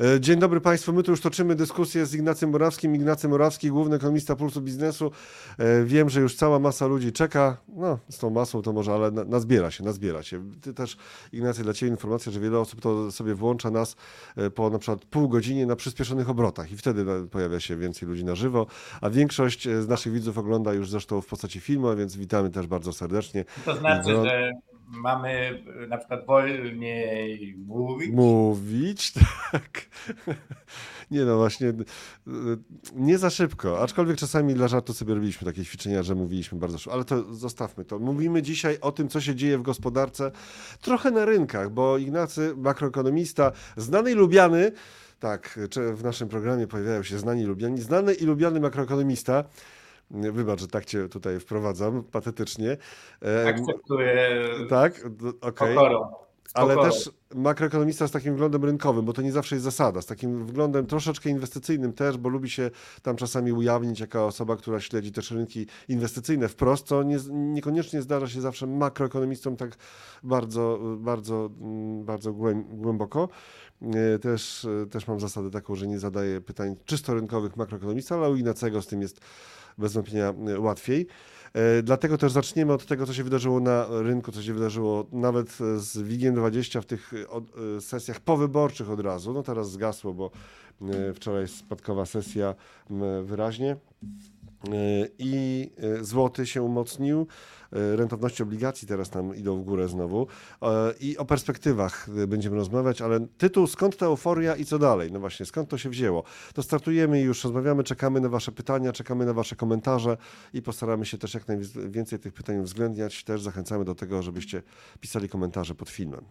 E, dzień dobry Państwu. My tu już toczymy dyskusję z Ignacym Morawskim. Ignacy Morawski, główny ekonomista Pulsu Biznesu. E, wiem, że już cała masa ludzi czeka. No, z tą masą to może, ale nazbiera się, nazbiera się. Ty też, Ignacy, dla Ciebie informacja, że wiele osób to sobie włącza nas e, po na przykład pół godziny na przyspieszonych obrotach i wtedy pojawia się więcej ludzi na żywo, a większość z naszych widzów ogląda już zresztą w postaci filmu, więc witamy też bardzo serdecznie. To znaczy, że mamy na przykład wolniej mówić? Mówić, tak. Nie no, właśnie nie za szybko, aczkolwiek czasami dla żartu sobie robiliśmy takie ćwiczenia, że mówiliśmy bardzo szybko, ale to zostawmy to. Mówimy dzisiaj o tym, co się dzieje w gospodarce, trochę na rynkach, bo Ignacy, makroekonomista, znany i lubiany, tak, w naszym programie pojawiają się znani i lubiani, znany i lubiany makroekonomista, Wybacz, że tak cię tutaj wprowadzam patetycznie. Akceptuję. Tak, okej. Okay. Ale też makroekonomista z takim wglądem rynkowym, bo to nie zawsze jest zasada, z takim wglądem troszeczkę inwestycyjnym też, bo lubi się tam czasami ujawnić jako osoba, która śledzi też rynki inwestycyjne wprost, co nie, niekoniecznie zdarza się zawsze makroekonomistom tak bardzo, bardzo, mm, bardzo głęboko. E, też, też mam zasadę taką, że nie zadaję pytań czysto rynkowych makroekonomista, ale u Inacego z tym jest bez wątpienia e, łatwiej. E, dlatego też zaczniemy od tego, co się wydarzyło na rynku, co się wydarzyło nawet z WIGiem20 w tych e, sesjach powyborczych od razu. No teraz zgasło, bo wczoraj spadkowa sesja wyraźnie. I złoty się umocnił. E, rentowności obligacji teraz tam idą w górę znowu e, i o perspektywach będziemy rozmawiać, ale tytuł skąd ta euforia i co dalej? No właśnie, skąd to się wzięło? To startujemy już rozmawiamy, czekamy na wasze pytania, czekamy na wasze komentarze i postaramy się też jak najwięcej tych pytań uwzględniać. Też zachęcamy do tego, żebyście pisali komentarze pod filmem.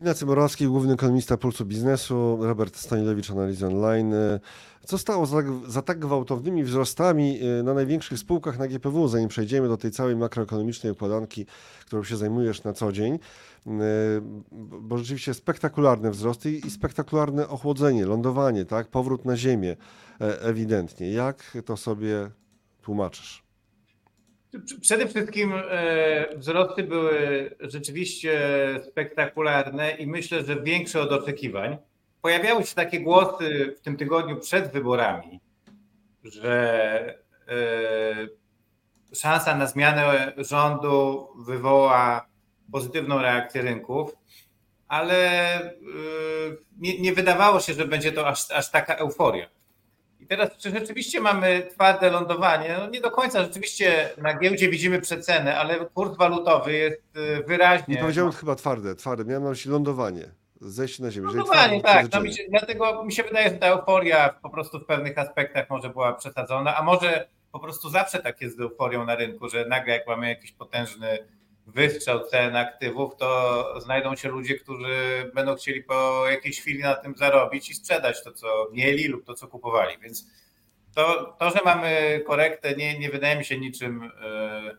Ignacy Borowski, główny ekonomista Pulsu Biznesu, Robert Stanilewicz, Analizy Online. Co stało za, za, tak gwałtownymi wzrostami y, na największych spółkach na GPW, zanim przejdziemy do tej całej makroekonomicznej układanki, którą się zajmujesz na co dzień? Y, bo rzeczywiście spektakularne wzrosty i spektakularne ochłodzenie, lądowanie, tak? powrót na ziemię e, ewidentnie. Jak to sobie tłumaczysz? Przede wszystkim e, wzrosty były rzeczywiście spektakularne i myślę, że większe od oczekiwań. Pojawiały się takie głosy w tym tygodniu przed wyborami, że e, szansa na zmianę rządu wywoła pozytywną reakcję rynków, ale e, nie, nie wydawało się, że będzie to aż, aż taka euforia teraz, czy rzeczywiście mamy twarde lądowanie? No nie do końca. Rzeczywiście na giełdzie widzimy przecenę, ale kurs walutowy jest y, wyraźnie. Nie powiedziałem chyba twarde, twarde. Miałem na myśli lądowanie. Zejście na ziemię. Lądowanie, tak. No mi się, dlatego mi się wydaje, że ta euforia po prostu w pewnych aspektach może była przesadzona, a może po prostu zawsze tak jest z euforią na rynku, że nagle jak mamy jakiś potężny wystrzał cen aktywów, to znajdą się ludzie, którzy będą chcieli po jakiejś chwili na tym zarobić i sprzedać to, co mieli lub to, co kupowali. Więc to, to że mamy korektę, nie, nie wydaje mi się niczym e,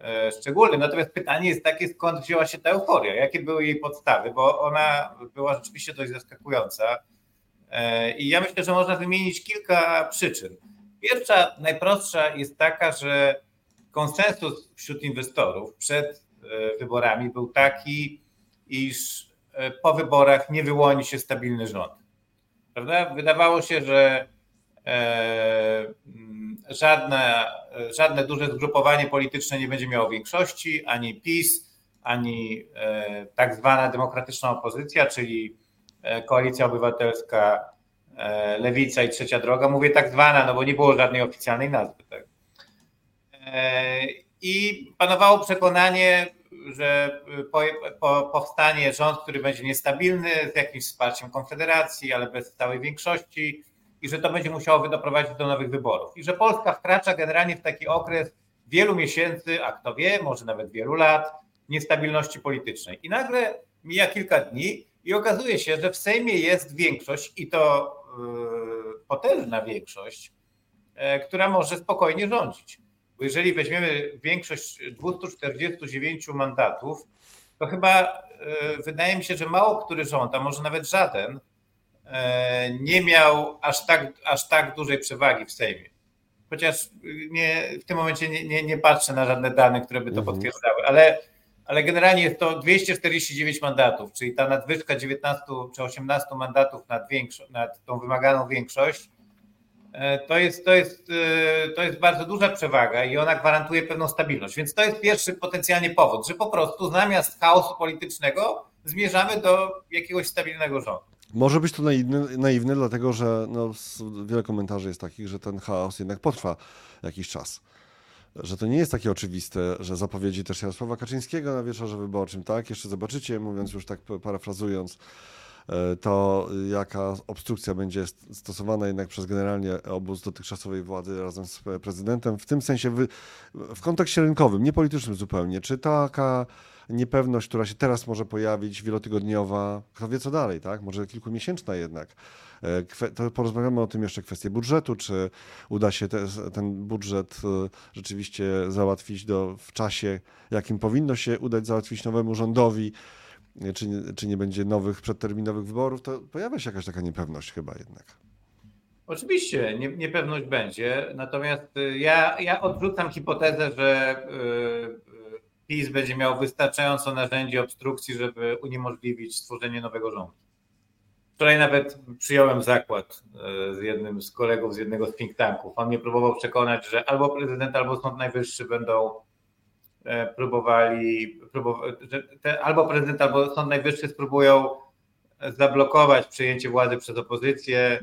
e, szczególnym. Natomiast pytanie jest takie, skąd wzięła się ta euforia? Jakie były jej podstawy? Bo ona była rzeczywiście dość zaskakująca. E, I ja myślę, że można wymienić kilka przyczyn. Pierwsza, najprostsza jest taka, że konsensus wśród inwestorów przed e, wyborami był taki, iż e, po wyborach nie wyłoni się stabilny rząd. Prawda? Wydawało się, że e, żadne, żadne duże zgrupowanie polityczne nie będzie miało większości, ani PiS, ani tak zwana demokratyczna opozycja, czyli Koalicja Obywatelska, Lewica i Trzecia Droga. Mówię tak zwana, no bo nie było żadnej oficjalnej nazwy. Tak? E, I panowało przekonanie, że po, po, powstanie rząd, który będzie niestabilny, z jakimś wsparciem Konfederacji, ale bez stałej większości, i że to będzie musiało doprowadzić do nowych wyborów. I że Polska wkracza generalnie w taki okres wielu miesięcy, a kto wie, może nawet wielu lat, niestabilności politycznej. I nagle mija kilka dni i okazuje się, że w Sejmie jest większość, i to yy, potężna większość, yy, która może spokojnie rządzić. Bo jeżeli weźmiemy większość 249 mandatów, to chyba e, wydaje mi się, że mało który rząd, a może nawet żaden, e, nie miał aż tak, aż tak dużej przewagi w Sejmie. chociaż nie, w tym momencie nie, nie, nie patrzę na żadne dane, które by to mhm. potwierdzały, ale, ale generalnie jest to 249 mandatów, czyli ta nadwyżka 19 czy 18 mandatów nad, większo- nad tą wymaganą większość, e, to jest, to, jest, e, to jest bardzo duża przewaga i ona gwarantuje pewną stabilność. Więc to jest pierwszy potencjalnie powód, że po prostu zamiast chaosu politycznego zmierzamy do jakiegoś stabilnego rządu. Może być to naiwny, naiwny dlatego że no, wiele komentarzy jest takich, że ten chaos jednak potrwa jakiś czas. Że to nie jest takie oczywiste, że zapowiedzi też Jarosława Kaczyńskiego na wieczorze wyborczym, tak? Jeszcze zobaczycie, mówiąc już tak parafrazując, e, to jaka obstrukcja będzie stosowana jednak przez generalnie obóz dotychczasowej władzy razem z prezydentem, w tym sensie w, w kontekście rynkowym, nie politycznym zupełnie. Czy taka niepewność, która się teraz może pojawić, wielotygodniowa, kto wie co dalej, tak? Może kilkumiesięczna jednak. E, to porozmawiamy o tym jeszcze kwestię budżetu, czy uda się te, ten budżet e, rzeczywiście załatwić do, w czasie, jakim powinno się udać załatwić nowemu rządowi, e, czy nie, czy nie będzie nowych przedterminowych wyborów, to pojawia się jakaś taka niepewność chyba jednak. Oczywiście nie, niepewność będzie, natomiast ja, ja odrzucam hipotezę, że PiS będzie miał wystarczająco narzędzi obstrukcji, żeby uniemożliwić stworzenie nowego rządu. Wczoraj nawet przyjąłem zakład z jednym z kolegów z jednego z think tanków. On mnie próbował przekonać, że albo prezydent, albo Sąd Najwyższy będą próbowali, że te, albo prezydent, albo Sąd Najwyższy spróbują zablokować przejęcie władzy przez opozycję,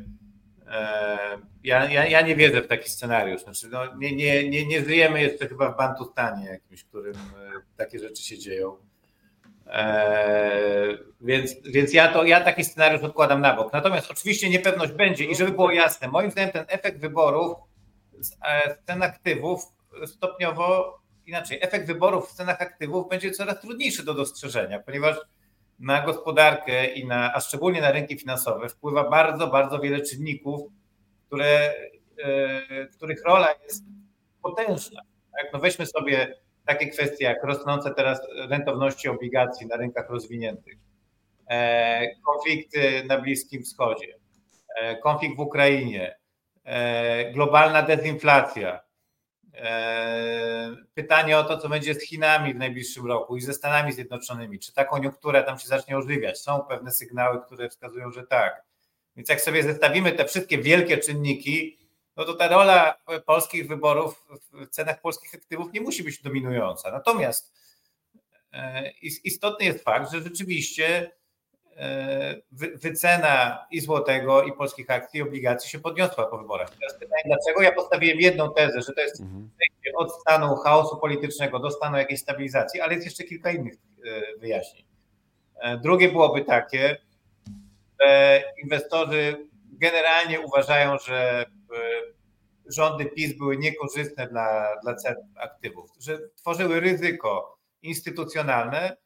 ja, ja, ja nie wierzę w taki scenariusz. Znaczy, no, nie, nie, nie, nie żyjemy jeszcze chyba w Bantustanie jakimś, w którym e, takie rzeczy się dzieją. Więc więc ja, to, ja taki scenariusz odkładam na bok. Natomiast oczywiście niepewność będzie i żeby było jasne, moim zdaniem ten efekt wyborów z, e, z cen aktywów stopniowo, inaczej, efekt wyborów w cenach aktywów będzie coraz trudniejszy do dostrzeżenia, ponieważ na gospodarkę i na, a szczególnie na rynki finansowe wpływa bardzo, bardzo wiele czynników, które, e, których rola jest potężna. Tak? No weźmy sobie takie kwestie jak rosnące teraz rentowności obligacji na rynkach rozwiniętych, e, konflikty na Bliskim Wschodzie, e, konflikt w Ukrainie, globalna dezinflacja, pytanie o to, co będzie z Chinami w najbliższym roku i ze Stanami Zjednoczonymi. Czy ta koniunktura tam się zacznie ożywiać? Są pewne sygnały, które wskazują, że tak. Więc jak sobie zestawimy te wszystkie wielkie czynniki, no to ta rola polskich wyborów w cenach polskich aktywów nie musi być dominująca. Natomiast e, istotny jest fakt, że rzeczywiście wycena i złotego, i polskich akcji, i obligacji się podniosła po wyborach. Teraz pytanie, dlaczego? Ja postawiłem jedną tezę, że to jest mhm. od stanu chaosu politycznego do stanu jakiejś stabilizacji, ale jest jeszcze kilka innych e, wyjaśnień. E, drugie byłoby takie, że inwestorzy generalnie uważają, że e, rządy PiS były niekorzystne dla, dla cen aktywów, że tworzyły ryzyko instytucjonalne,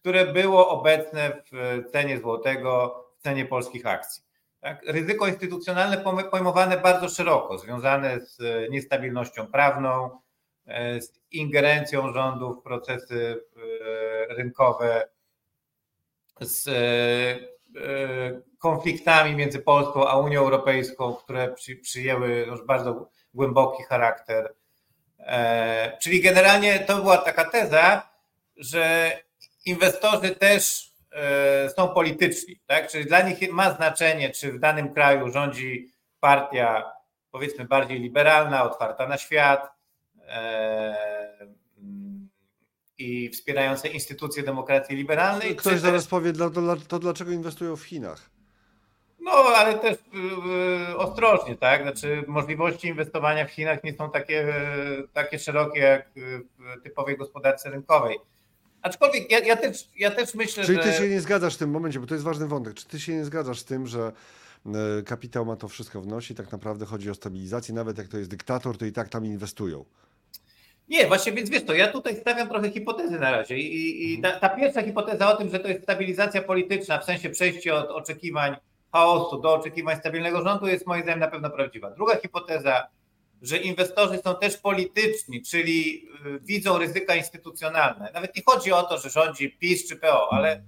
które było obecne w cenie złotego, w cenie polskich akcji. Tak? Ryzyko instytucjonalne pojmowane bardzo szeroko, związane z niestabilnością prawną, e, z ingerencją rządu w procesy e, rynkowe, z e, konfliktami między Polską a Unią Europejską, które przyjęły już bardzo głęboki charakter. Czyli generalnie to była taka teza, że inwestorzy też e, są polityczni, tak? Czyli dla nich ma znaczenie, czy w danym kraju rządzi partia, powiedzmy, bardziej liberalna, otwarta na świat e, i wspierające instytucje demokracji liberalnej. Ktoś czy... zaraz powie, to, to dlaczego inwestują w Chinach? No, ale też e, ostrożnie, tak? Znaczy, możliwości inwestowania w Chinach nie są takie, takie szerokie jak w typowej gospodarce rynkowej. Aczkolwiek ja, ja, też, ja też myślę, Czyli że... ty się nie zgadzasz w tym momencie, bo to jest ważny wątek. Czy ty się nie zgadzasz z tym, że e, kapitał ma to wszystko w nosie tak naprawdę chodzi o stabilizację, nawet jak to jest dyktator, to i tak tam inwestują? Nie, właśnie, więc wiesz to, ja tutaj stawiam trochę hipotezy na razie i, i mhm. ta, ta, pierwsza hipoteza o tym, że to jest stabilizacja polityczna, w sensie przejście od oczekiwań chaosu do oczekiwań stabilnego rządu jest moim zdaniem na pewno prawdziwa. Druga hipoteza że inwestorzy są też polityczni, czyli y, widzą ryzyka instytucjonalne. Nawet nie chodzi o to, że rządzi PiS czy PO, ale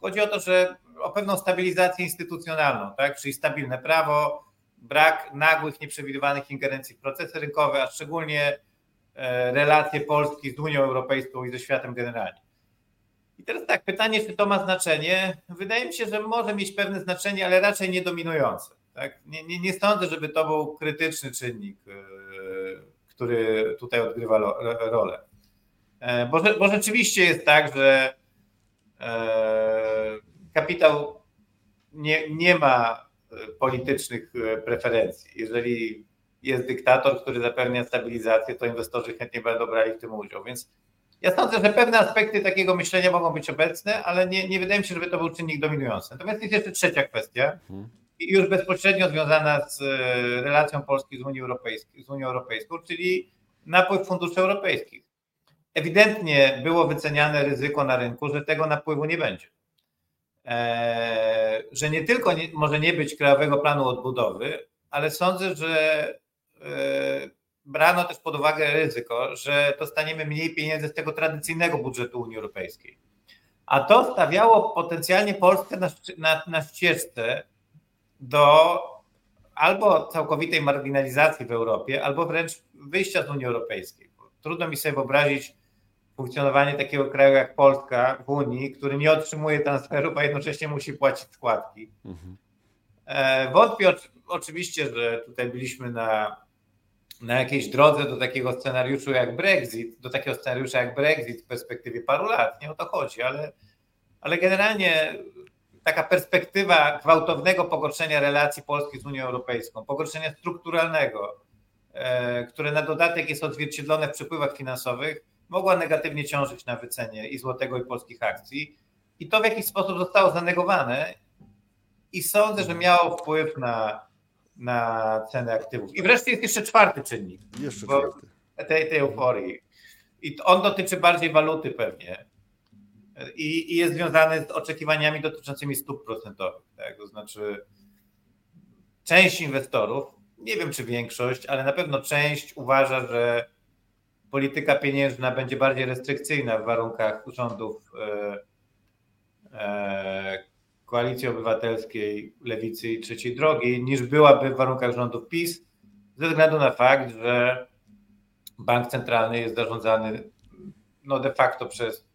chodzi o to, że o pewną stabilizację instytucjonalną, tak? czyli stabilne prawo, brak nagłych, nieprzewidywanych ingerencji w procesy rynkowe, a szczególnie relacje Polski z Unią Europejską i ze światem generalnie. I teraz tak, pytanie, czy to ma znaczenie? Wydaje mi się, że może mieć pewne znaczenie, ale raczej nie dominujące. Tak? Nie, nie, nie sądzę, żeby to był krytyczny czynnik, który tutaj odgrywa rolę. Bo, bo rzeczywiście jest tak, że kapitał nie, nie ma politycznych preferencji. Jeżeli jest dyktator, który zapewnia stabilizację, to inwestorzy chętnie będą brali w tym udział. Więc ja sądzę, że pewne aspekty takiego myślenia mogą być obecne, ale nie, nie wydaje mi się, żeby to był czynnik dominujący. Natomiast jest jeszcze trzecia kwestia, mhm. Już bezpośrednio związana z relacją Polski z Unią Europejską, z Unią Europejską czyli napływ funduszy europejskich. Ewidentnie było wyceniane ryzyko na rynku, że tego napływu nie będzie. Eee, że nie tylko nie, może nie być krajowego planu odbudowy, ale sądzę, że e, brano też pod uwagę ryzyko, że dostaniemy mniej pieniędzy z tego tradycyjnego budżetu Unii Europejskiej. A to stawiało potencjalnie Polskę na, na, na ścieżce do albo całkowitej marginalizacji w Europie, albo wręcz wyjścia z Unii Europejskiej. Trudno mi sobie wyobrazić funkcjonowanie takiego kraju jak Polska w Unii, który nie otrzymuje transferów, a jednocześnie musi płacić składki. Mhm. E, wątpię oczywiście, że tutaj byliśmy na, na jakiejś drodze do takiego scenariuszu jak Brexit, do takiego scenariusza jak Brexit w perspektywie paru lat. Nie o to chodzi, ale, ale generalnie taka perspektywa gwałtownego pogorszenia relacji Polski z Unią Europejską, pogorszenia strukturalnego, e, które na dodatek jest odzwierciedlone w przepływach finansowych, mogła negatywnie ciążyć na wycenie i złotego, i polskich akcji. I to w jakiś sposób zostało zanegowane i sądzę, że miało wpływ na, na cenę aktywów. I wreszcie jest jeszcze czwarty czynnik. Jeszcze czwarty. Tej, tej euforii. I on dotyczy bardziej waluty pewnie. I, i jest związany z oczekiwaniami dotyczącymi stóp procentowych. Tak? To znaczy, część inwestorów, nie wiem czy większość, ale na pewno część uważa, że polityka pieniężna będzie bardziej restrykcyjna w warunkach rządów e, e, Koalicji Obywatelskiej, Lewicy i Trzeciej Drogi, niż byłaby w warunkach rządów PiS, ze względu na fakt, że bank centralny jest zarządzany no de facto przez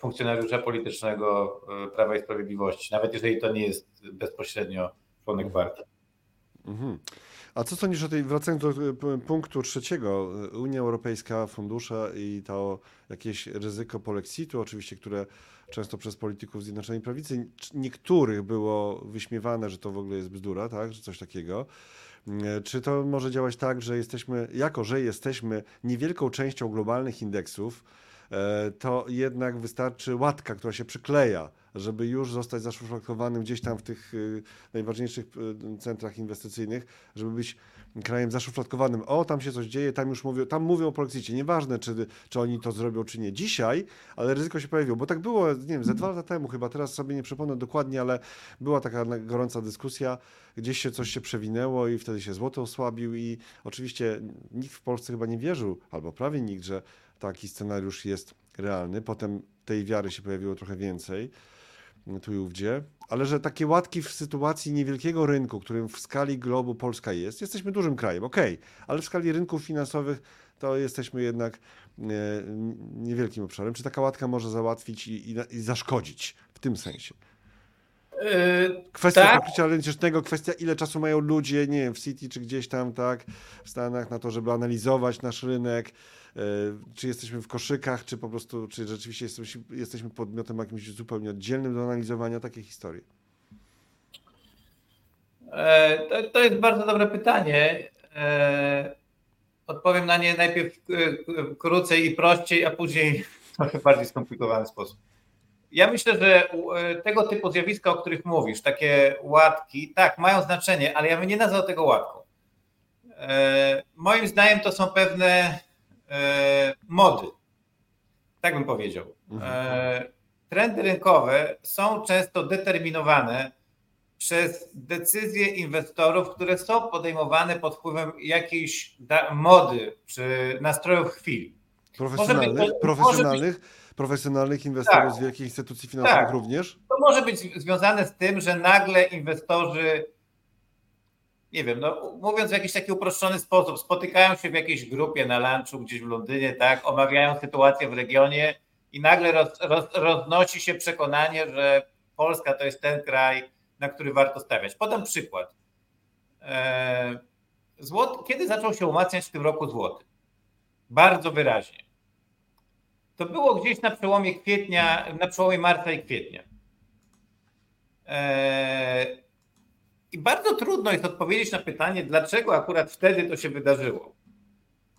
funkcjonariusza politycznego e, Prawa i Sprawiedliwości, nawet jeżeli to nie jest bezpośrednio członek partii. Mhm. A co sądzisz o tej, wracając do e, punktu trzeciego, Unia Europejska, fundusze i to jakieś ryzyko polexitu, oczywiście, które często przez polityków Zjednoczonej Prawicy. Niektórych było wyśmiewane, że to w ogóle jest bzdura, tak, że coś takiego. Mm, czy to może działać tak, że jesteśmy, jako że jesteśmy niewielką częścią globalnych indeksów, e, to jednak wystarczy łatka, która się przykleja, żeby już zostać zaszufladkowanym gdzieś tam w tych y, najważniejszych y, centrach inwestycyjnych, żeby być krajem zaszufladkowanym. O, tam się coś dzieje, tam już mówią, tam mówią o Polexicie. Nieważne, czy, czy oni to zrobią, czy nie dzisiaj, ale ryzyko się pojawiło, bo tak było, nie wiem, ze dwa lata temu chyba, teraz sobie nie przypomnę dokładnie, ale była taka gorąca dyskusja, gdzieś się coś się przewinęło i wtedy się złoto osłabił i oczywiście nikt w Polsce chyba nie wierzył, albo prawie nikt, że taki scenariusz jest realny. Potem tej wiary się pojawiło trochę więcej tu i ówdzie, ale że takie łatki w sytuacji niewielkiego rynku, którym w skali globu Polska jest, jesteśmy dużym krajem, okej, okay, ale w skali rynków finansowych to jesteśmy jednak e, niewielkim obszarem. Czy taka łatka może załatwić i, i, i zaszkodzić w tym sensie? Yy, kwestia tak? pokrycia rentecznego, kwestia ile czasu mają ludzie, nie wiem, w City czy gdzieś tam, tak, w Stanach na to, żeby analizować nasz rynek, E, czy jesteśmy w koszykach, czy po prostu, czy rzeczywiście jesteśmy, podmiotem jakimś zupełnie oddzielnym do analizowania takie historie? E, to, to jest bardzo dobre pytanie. E, odpowiem na nie najpierw krócej i prościej, a później w trochę bardziej skomplikowany sposób. Ja myślę, że tego typu zjawiska, o których mówisz, takie łatki, tak, mają znaczenie, ale ja bym nie nazwał tego łatką. Moim zdaniem to są pewne E, mody. Tak bym powiedział. Mhm. E, trendy rynkowe są często determinowane przez decyzje inwestorów, które są podejmowane pod wpływem jakiejś mody czy nastrojów chwili. Profesjonalnych, być, profesjonalnych, być, profesjonalnych inwestorów tak, z wielkich instytucji finansowych tak, również? To może być związane z tym, że nagle inwestorzy nie wiem, no, mówiąc w jakiś taki uproszczony sposób, spotykają się w jakiejś grupie na lunchu gdzieś w Londynie, tak, omawiają sytuację w regionie i nagle roz, roz, roznosi się przekonanie, że Polska to jest ten kraj, na który warto stawiać. Podam przykład. E, złot, kiedy zaczął się umacniać w tym roku złoty? Bardzo wyraźnie. To było gdzieś na przełomie kwietnia, na przełomie marca i kwietnia. E, I bardzo trudno jest odpowiedzieć na pytanie, dlaczego akurat wtedy to się wydarzyło.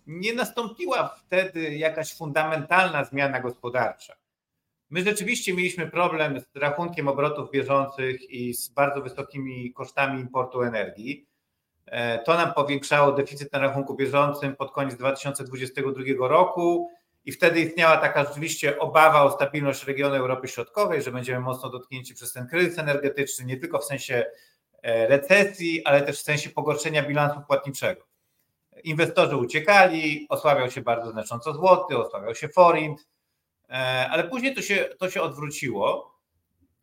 Nie nastąpiła wtedy jakaś fundamentalna zmiana gospodarcza. My rzeczywiście mieliśmy problem z rachunkiem obrotów bieżących i z bardzo wysokimi kosztami importu energii. E, to nam powiększało deficyt na rachunku bieżącym pod koniec 2022 roku i wtedy istniała taka rzeczywiście obawa o stabilność regionu Europy Środkowej, że będziemy mocno dotknięci przez ten kryzys energetyczny, nie tylko w sensie recesji, ale też w sensie pogorszenia bilansu płatniczego. Inwestorzy uciekali, osłabiał się bardzo znacząco złoty, osłabiał się forint, e, ale później to się, to się odwróciło,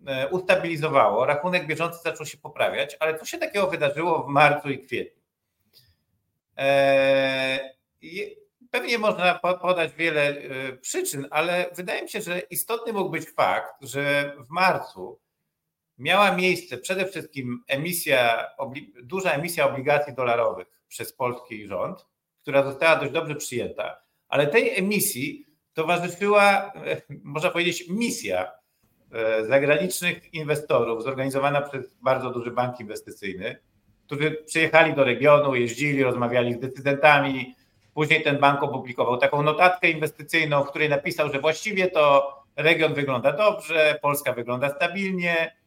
e, ustabilizowało, rachunek bieżący zaczął się poprawiać, ale co się takiego wydarzyło w marcu i kwietniu? Pewnie można podać wiele e, przyczyn, ale wydaje mi się, że istotny mógł być fakt, że w marcu miała miejsce przede wszystkim emisja, duża emisja obligacji dolarowych przez polski rząd, która została dość dobrze przyjęta, ale tej emisji towarzyszyła, e, można powiedzieć, misja e, zagranicznych inwestorów zorganizowana przez bardzo duży bank inwestycyjny, którzy przyjechali do regionu, jeździli, rozmawiali z decydentami, Później ten bank opublikował taką notatkę inwestycyjną, w której napisał, że właściwie to region wygląda dobrze, Polska wygląda stabilnie.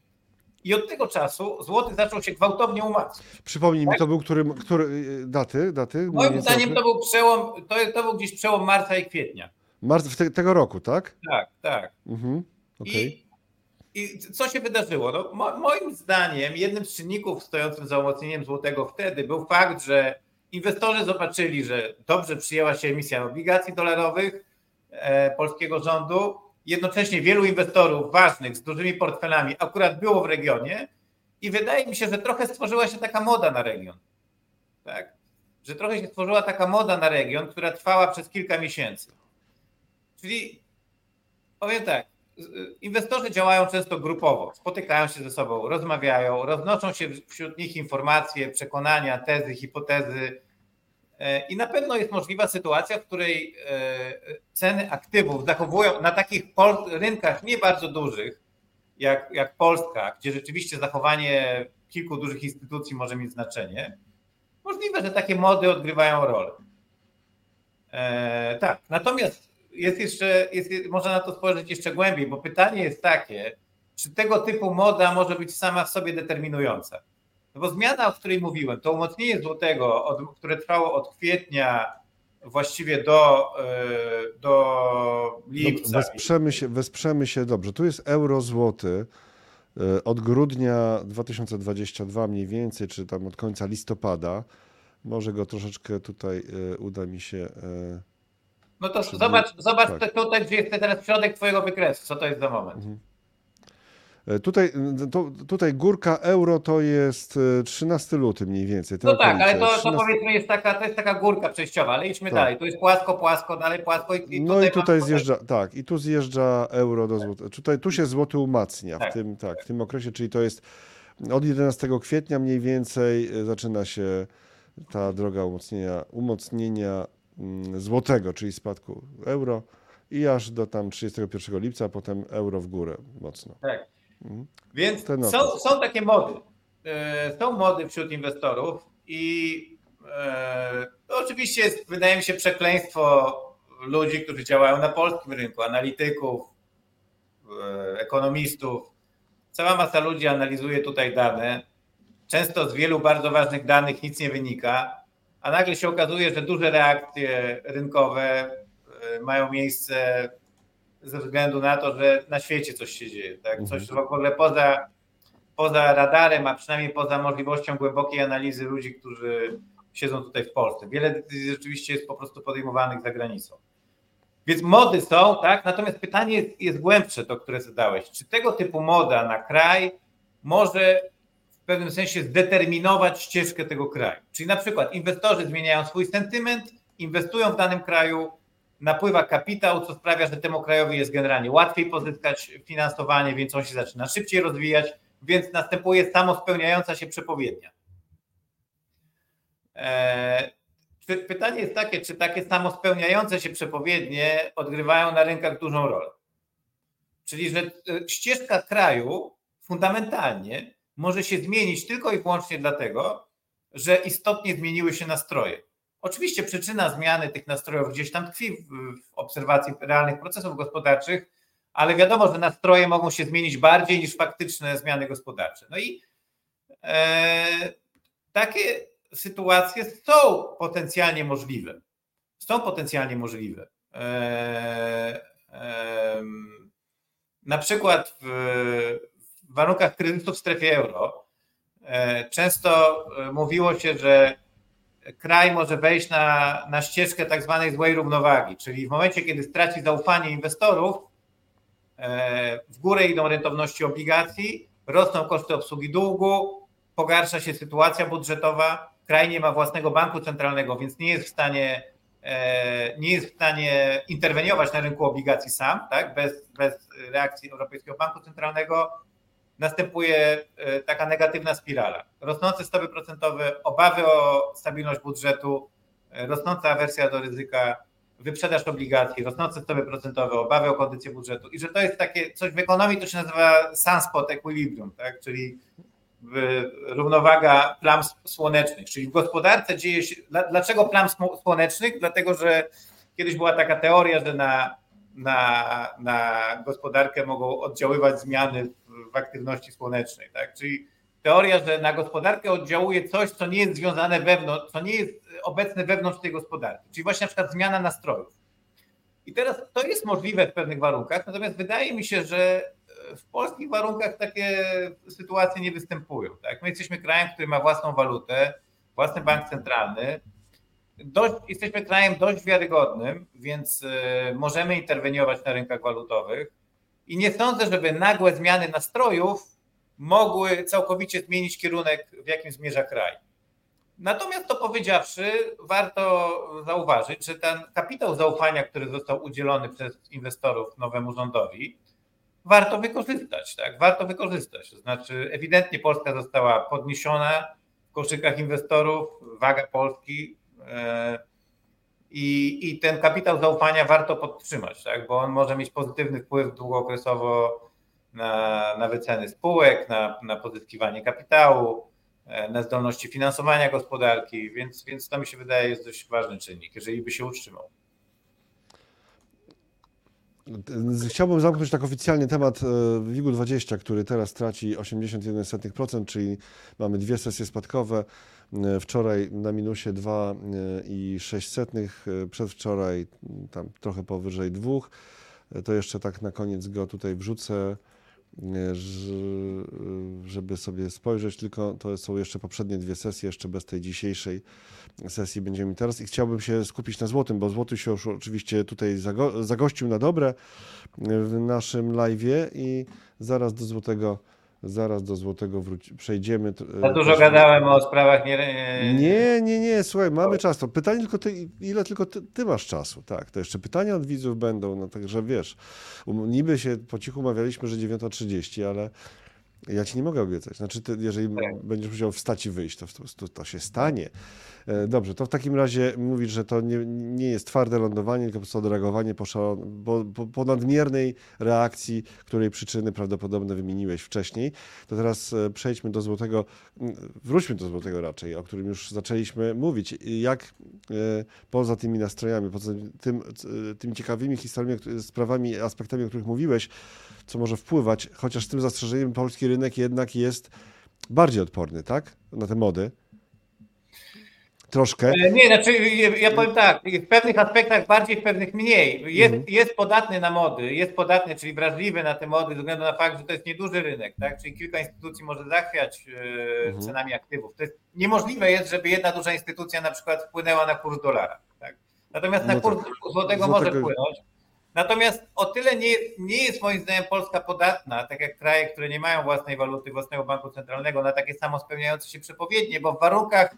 I od tego czasu złoty zaczął się gwałtownie umacniać. Przypomnij tak? mi, to był który, który daty? daty Moim zdaniem to był przełom, to, to był gdzieś przełom marca i kwietnia. Marc te, tego roku, tak? Tak, tak. Mhm, okay. I, I co się wydarzyło? No, mo, moim zdaniem jednym z czynników stojącym za umocnieniem złotego wtedy był fakt, że Inwestorzy zobaczyli, że dobrze przyjęła się emisja obligacji dolarowych e, polskiego rządu. Jednocześnie wielu inwestorów ważnych z dużymi portfelami akurat było w regionie i wydaje mi się, że trochę stworzyła się taka moda na region. Tak? Że trochę się stworzyła taka moda na region, która trwała przez kilka miesięcy. Czyli powiem tak, inwestorzy działają często grupowo, spotykają się ze sobą, rozmawiają, roznoszą się wśród nich informacje, przekonania, tezy, hipotezy. E, I na pewno jest możliwa sytuacja, w której e, ceny aktywów zachowują na takich rynkach nie bardzo dużych, jak, jak Polska, gdzie rzeczywiście zachowanie kilku dużych instytucji może mieć znaczenie. Możliwe, że takie mody odgrywają rolę. E, tak, natomiast jest jeszcze, jest, można na to spojrzeć jeszcze głębiej, bo pytanie jest takie, czy tego typu moda może być sama w sobie determinująca? No bo zmiana, o której mówiłem, to umocnienie złotego, od, które trwało od kwietnia właściwie do, e, do lipca. Wesprzemy się, wesprzemy się, dobrze, tu jest euro złoty e, od grudnia 2022 mniej więcej, czy tam od końca listopada. Może go troszeczkę tutaj e, uda mi się no to zobacz, zobacz tak. tutaj, gdzie jest teraz środek twojego wykresu. Co to jest za moment? Mhm. E, tutaj, to, tutaj górka euro to jest 13 e, luty mniej więcej. No tak, ale to, 13... to powiedzmy jest taka, to jest taka górka przejściowa, ale idźmy tak. dalej. Tu jest płasko, płasko, dalej płasko. I, i no i tutaj zjeżdża, tak, i tu zjeżdża euro do złotego. Tutaj, tu się złoty umacnia tak. w, tym, tak, w tym okresie, czyli to jest od 11 kwietnia mniej więcej e, zaczyna się ta droga umocnienia, umocnienia Mm, złotego, czyli spadku euro i aż do tam 31 lipca, a potem euro w górę mocno. Tak. Więc są, są takie mody. E, są mody wśród inwestorów i e, oczywiście jest, wydaje mi się, przekleństwo ludzi, którzy działają na polskim rynku, analityków, e, ekonomistów. Cała masa ludzi analizuje tutaj dane. Często z wielu bardzo ważnych danych nic nie wynika a nagle się okazuje, że duże reakcje rynkowe e, mają miejsce ze względu na to, że na świecie coś się dzieje. Tak? Coś mhm. w ogóle poza, poza radarem, a przynajmniej poza możliwością głębokiej analizy ludzi, którzy siedzą tutaj w Polsce. Wiele decyzji rzeczywiście jest po prostu podejmowanych za granicą. Więc mody są, tak? Natomiast pytanie jest, jest głębsze, to które zadałeś. Czy tego typu moda na kraj może w pewnym sensie zdeterminować ścieżkę tego kraju. Czyli na przykład inwestorzy zmieniają swój sentyment, inwestują w danym kraju, napływa kapitał, co sprawia, że temu krajowi jest generalnie łatwiej pozyskać finansowanie, więc on się zaczyna szybciej rozwijać, więc następuje samospełniająca się przepowiednia. Eee, pytanie jest takie, czy takie samospełniające się przepowiednie odgrywają na rynkach dużą rolę. Czyli, że e, ścieżka kraju fundamentalnie może się zmienić tylko i wyłącznie dlatego, że istotnie zmieniły się nastroje. Oczywiście przyczyna zmiany tych nastrojów gdzieś tam tkwi w obserwacji realnych procesów gospodarczych, ale wiadomo, że nastroje mogą się zmienić bardziej niż faktyczne zmiany gospodarcze. No i e, takie sytuacje są potencjalnie możliwe. Są potencjalnie możliwe. E, e, na przykład w, w warunkach kryzysu w strefie euro e, często e, mówiło się, że kraj może wejść na, na ścieżkę tak zwanej złej równowagi, czyli w momencie, kiedy straci zaufanie inwestorów, e, w górę idą rentowności obligacji, rosną koszty obsługi długu, pogarsza się sytuacja budżetowa, kraj nie ma własnego banku centralnego, więc nie jest w stanie, e, nie jest w stanie interweniować na rynku obligacji sam, tak? bez, bez reakcji Europejskiego Banku Centralnego, następuje e, taka negatywna spirala. Rosnące stopy procentowe, obawy o stabilność budżetu, e, rosnąca awersja do ryzyka, wyprzedaż obligacji, rosnące stopy procentowe, obawy o kondycję budżetu i że to jest takie, coś w ekonomii to się nazywa sunspot equilibrium, tak? czyli równowaga plam słonecznych, czyli w gospodarce dzieje się, dlaczego plam słonecznych? Dlatego, że kiedyś była taka teoria, że na, na, na gospodarkę mogą oddziaływać zmiany w aktywności słonecznej, tak? Czyli teoria, że na gospodarkę oddziałuje coś, co nie jest związane wewnątrz, co nie jest obecne wewnątrz tej gospodarki, czyli właśnie na przykład zmiana nastrojów. I teraz to jest możliwe w pewnych warunkach, natomiast wydaje mi się, że w polskich warunkach takie sytuacje nie występują. Tak? My jesteśmy krajem, który ma własną walutę, własny bank centralny. Dość, jesteśmy krajem dość wiarygodnym, więc e, możemy interweniować na rynkach walutowych i nie sądzę, żeby nagłe zmiany nastrojów mogły całkowicie zmienić kierunek, w jakim zmierza kraj. Natomiast to powiedziawszy, warto zauważyć, że ten kapitał zaufania, który został udzielony przez inwestorów nowemu rządowi, warto wykorzystać, tak? Warto wykorzystać. To znaczy, ewidentnie Polska została podniesiona w koszykach inwestorów, waga Polski i, i ten kapitał zaufania warto podtrzymać, tak? Bo on może mieć pozytywny wpływ długookresowo na, na wyceny spółek, na, na pozyskiwanie kapitału, e, na zdolności finansowania gospodarki, więc, więc to mi się wydaje jest dość ważny czynnik, jeżeli by się utrzymał. Chciałbym zamknąć tak oficjalnie temat e, WIG-20, który teraz traci 81%, czyli mamy dwie sesje spadkowe. E, wczoraj na minusie 2,6, e, przedwczoraj tam trochę powyżej 2. To jeszcze tak na koniec go tutaj wrzucę żeby sobie spojrzeć, tylko to są jeszcze poprzednie dwie sesje, jeszcze bez tej dzisiejszej sesji będziemy teraz i chciałbym się skupić na złotym, bo złoty się już oczywiście tutaj zago zagościł na dobre w naszym live'ie i zaraz do złotego Zaraz do złotego wróci, przejdziemy. Za dużo gadałem o sprawach nie... Nie, nie, nie, słuchaj, mamy czas. To pytanie tylko ty, ile tylko ty, ty, masz czasu, tak. To jeszcze pytania od widzów będą, no także wiesz, um, niby się po cichu umawialiśmy, że 9.30, ale ja ci nie mogę obiecać. Znaczy, ty, jeżeli tak. będziesz musiał wstać i wyjść, to, to, to się stanie. E, dobrze, to w takim razie mówisz, że to nie, nie jest twarde lądowanie, tylko po prostu odreagowanie po, po, po, nadmiernej reakcji, której przyczyny prawdopodobne wymieniłeś wcześniej. To teraz e, przejdźmy do złotego, wróćmy do złotego raczej, o którym już zaczęliśmy mówić. Jak e, poza tymi nastrojami, poza tym, tymi ciekawymi historiami, sprawami, aspektami, o których mówiłeś, co może wpływać, chociaż z tym zastrzeżeniem polski rynek jednak jest bardziej odporny, tak? Na te mody. Troszkę. E, nie, znaczy ja powiem tak, w pewnych aspektach bardziej, w pewnych mniej. Jest, mhm. jest podatny na mody, jest podatny, czyli wrażliwy na te mody ze względu na fakt, że to jest nieduży rynek, tak? Czyli kilka instytucji może zachwiać e, mhm. cenami aktywów. To jest, niemożliwe jest, żeby jedna duża instytucja na przykład wpłynęła na kurs dolara, tak? Natomiast na no kurs tak. złotego, może wpłynąć. Natomiast o tyle nie, nie jest moim zdaniem Polska podatna, tak jak kraje, które nie mają własnej waluty, własnego banku centralnego, na takie samo spełniające się przepowiednie, bo w warunkach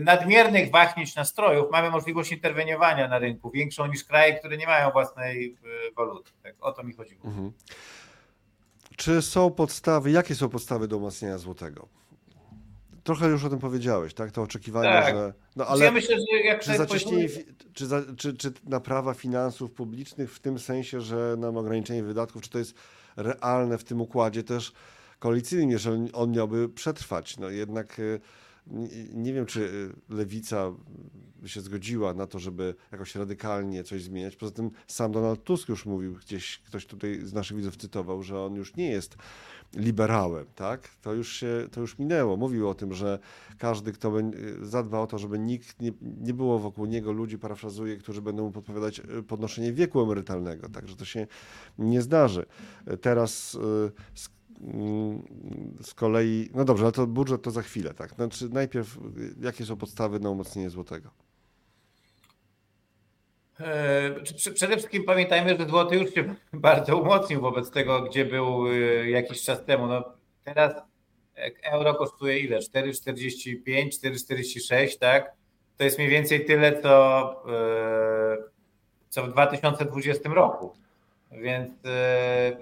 nadmiernych wahnięć nastrojów mamy możliwość interweniowania na rynku, większą niż kraje, które nie mają własnej y, waluty. Tak, o to mi chodziło. Mhm. Czy są podstawy, jakie są podstawy do umacniania złotego? Trochę już o tym powiedziałeś, tak? To oczekiwanie, tak. że. No ale ja myślę, że jak czy, zacieśnienie, czy, za, czy, czy naprawa finansów publicznych w tym sensie, że nam ograniczenie wydatków, czy to jest realne w tym układzie też koalicyjnym, jeżeli on miałby przetrwać? No jednak y, nie wiem, czy lewica się zgodziła na to, żeby jakoś radykalnie coś zmieniać. Poza tym sam Donald Tusk już mówił, gdzieś ktoś tutaj z naszych widzów cytował, że on już nie jest liberałem, tak? To już się, to już minęło. Mówił o tym, że każdy, kto zadba o to, żeby nikt nie, nie było wokół niego ludzi, parafrazuję, którzy będą mu podpowiadać e, podnoszenie wieku emerytalnego, także to się nie zdarzy. Teraz z, mm, z kolei, no dobrze, ale to budżet to za chwilę, tak? Znaczy najpierw, jakie są podstawy na umocnienie złotego? E, przede wszystkim pamiętajmy, że złoty już się bardzo umocnił wobec tego, gdzie był e, jakiś czas temu. No teraz euro kosztuje ile? 4,45, 4,46, tak? To jest mniej więcej tyle, co, e, co w 2020 roku. Więc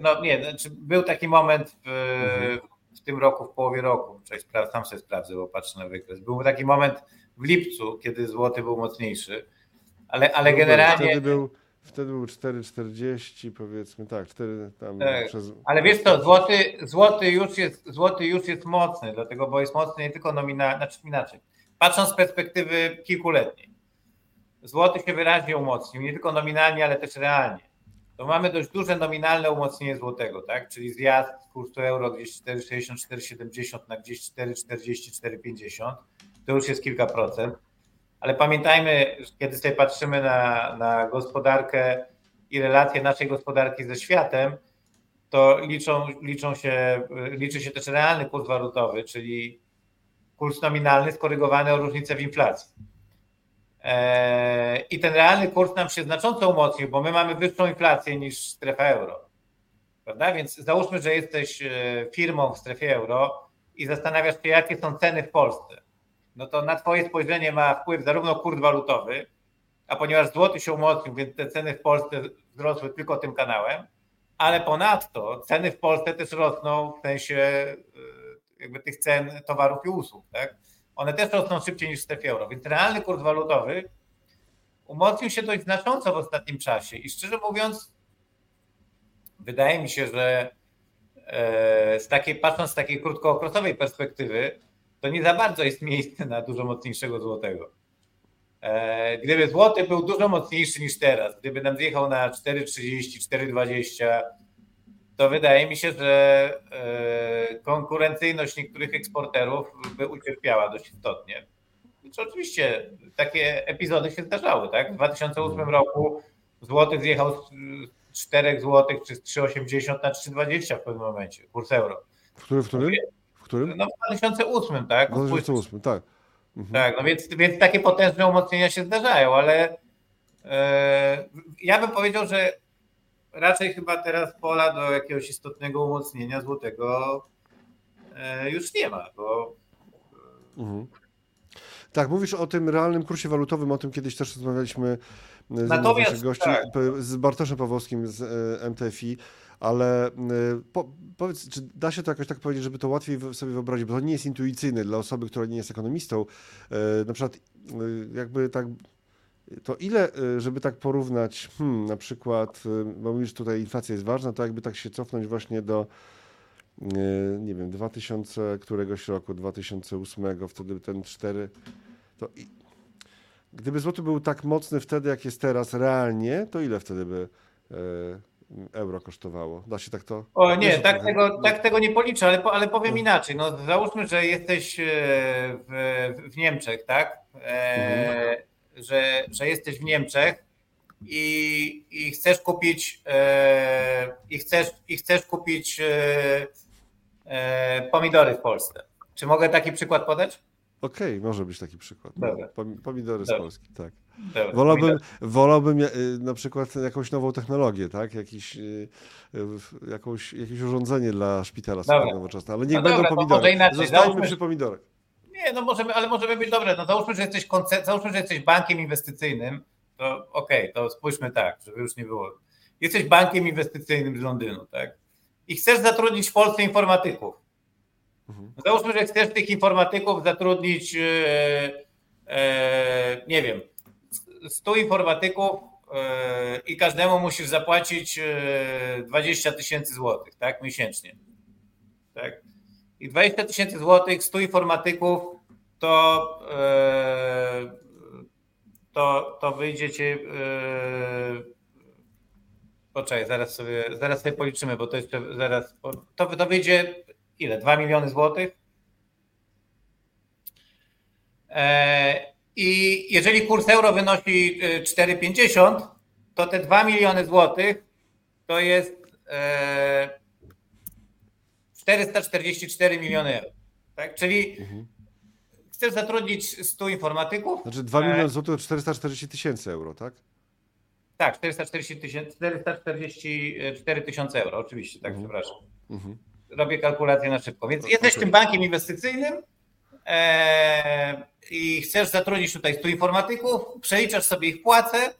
no nie, znaczy był taki moment w, mhm. w tym roku, w połowie roku, sam sobie sprawdzę, bo patrzę na wykres. Był taki moment w lipcu, kiedy złoty był mocniejszy ale, ale generalnie. Wtedy był, wtedy był 4,40 powiedzmy, tak, 4 tam tak. przez. Ale wiesz co, złoty, złoty, już jest, złoty już jest mocny, dlatego, bo jest mocny nie tylko nominalnie, znaczy inaczej. Patrząc z perspektywy kilkuletniej, złoty się wyraźnie umocnił, nie tylko nominalnie, ale też realnie. To mamy dość duże nominalne umocnienie złotego, tak? Czyli zjazd kursu euro gdzieś 4,60, 4,70 na gdzieś 4,40, 4,50. To już jest kilka procent ale pamiętajmy, kiedy sobie patrzymy na, na gospodarkę i relacje naszej gospodarki ze światem, to liczą, liczą się, liczy się też realny kurs walutowy, czyli kurs nominalny skorygowany o różnicę w inflacji. E, I ten realny kurs nam się znacząco umocnił, bo my mamy wyższą inflację niż strefa euro. Prawda? Więc załóżmy, że jesteś e, firmą w strefie euro i zastanawiasz się, jakie są ceny w Polsce no to na Twoje spojrzenie ma wpływ zarówno kurs walutowy, a ponieważ złoty się umocnił, więc te ceny w Polsce wzrosły tylko tym kanałem, ale ponadto ceny w Polsce też rosną w sensie y, jakby tych cen towarów i usług. Tak? One też rosną szybciej niż strefie euro, więc realny kurs walutowy umocnił się dość znacząco w ostatnim czasie i szczerze mówiąc wydaje mi się, że e, z takiej, patrząc z takiej krótkookresowej perspektywy, to nie za bardzo jest miejsce na dużo mocniejszego złotego. E, gdyby złoty był dużo mocniejszy niż teraz, gdyby nam zjechał na 4,30, 4,20, to wydaje mi się, że e, konkurencyjność niektórych eksporterów by ucierpiała dość istotnie. Znaczy, oczywiście takie epizody się zdarzały. Tak? W 2008 roku złoty zjechał z 4 zł czy z 3,80 na 3,20 w pewnym momencie, kurs euro. W którym? W którym? którym? No w 2008, tak? W 2008, tak. Mhm. Tak, no więc, więc takie potężne umocnienia się zdarzają, ale e, ja bym powiedział, że raczej chyba teraz pola do jakiegoś istotnego umocnienia złotego e, już nie ma, bo mhm. Tak, mówisz o tym realnym kursie walutowym, o tym kiedyś też rozmawialiśmy z naszych gości, tak. z Bartoszem Pawłowskim z e, MTFI ale po, powiedz, czy da się to jakoś tak powiedzieć, żeby to łatwiej sobie wyobrazić, bo to nie jest intuicyjne dla osoby, która nie jest ekonomistą. Na przykład jakby tak to ile, żeby tak porównać, hmm, na przykład, bo mówisz tutaj inflacja jest ważna, to jakby tak się cofnąć właśnie do nie wiem, 2000 któregoś roku, 2008, wtedy ten 4, to i, gdyby złoty był tak mocny wtedy, jak jest teraz realnie, to ile wtedy by euro kosztowało. Da się tak to? O nie, tak tego, tak tego nie policzę, ale, ale powiem no. inaczej. No, załóżmy, że jesteś e, w, w Niemczech, tak? E, mhm. Że, że jesteś w Niemczech i, i chcesz kupić e, i chcesz, i chcesz kupić e, e, pomidory w Polsce. Czy mogę taki przykład podać? Okej, okay, może być taki przykład. Dobra. Pomidory Dobra. z Polski, tak. Dobra. Wolałbym, wolałbym na przykład jakąś nową technologię, tak? Jakiś, jakąś, jakieś urządzenie dla szpitala nowoczesne, ale niech no będą dobra, pomidory. Zostańmy przy pomidorach. Nie, no możemy, ale możemy być dobre. No załóżmy, że jesteś, załóżmy, że jesteś bankiem inwestycyjnym, to okej, okay, to spójrzmy tak, żeby już nie było. Jesteś bankiem inwestycyjnym z Londynu, tak? I chcesz zatrudnić w Polsce informatyków. Mhm. Załóżmy, że chcesz tych informatyków zatrudnić, e, e, nie wiem, 100 informatyków e, i każdemu musisz zapłacić 20 tysięcy złotych, tak, miesięcznie. Tak? I 20 tysięcy złotych, 100 informatyków, to, to, to wyjdziecie. Poczekaj, zaraz sobie, zaraz sobie policzymy, bo to jeszcze zaraz. To, to wyjdzie ile? 2 miliony złotych? E, I jeżeli kurs euro wynosi 4,50, e, to te 2 miliony złotych to jest 444 e, miliony euro. Tak? Czyli mhm. chcesz zatrudnić 100 informatyków. Znaczy 2 miliony złotych to 440 tysięcy euro, tak? Tak, 440 tysięcy, 444 tysiące euro, oczywiście, tak, mhm. przepraszam. Mhm robię kalkulację na szybko. Więc jesteś tym bankiem inwestycyjnym e, i chcesz zatrudnić tutaj 100 informatyków, przeliczasz sobie ich płacę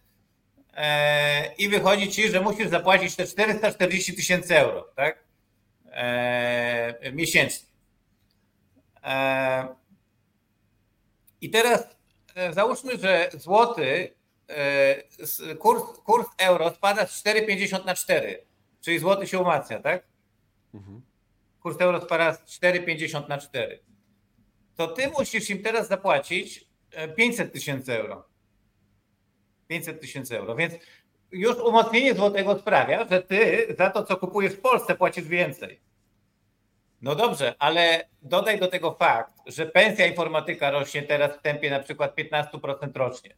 e, i wychodzi ci, że musisz zapłacić te 440 tysięcy euro, tak? E, miesięcznie. E, I teraz e, załóżmy, że złoty, kurs, kurs euro spada z 4,50 na 4, czyli złoty się umacnia, tak? Mhm kurs euro spada z 4,50 na 4, to ty musisz im teraz zapłacić 500 e, tysięcy euro. 500 tysięcy euro. Więc już umocnienie złotego sprawia, że ty za to, co kupujesz w Polsce, płacisz więcej. No dobrze, ale dodaj do tego fakt, że pensja informatyka rośnie teraz w tempie na przykład 15% rocznie.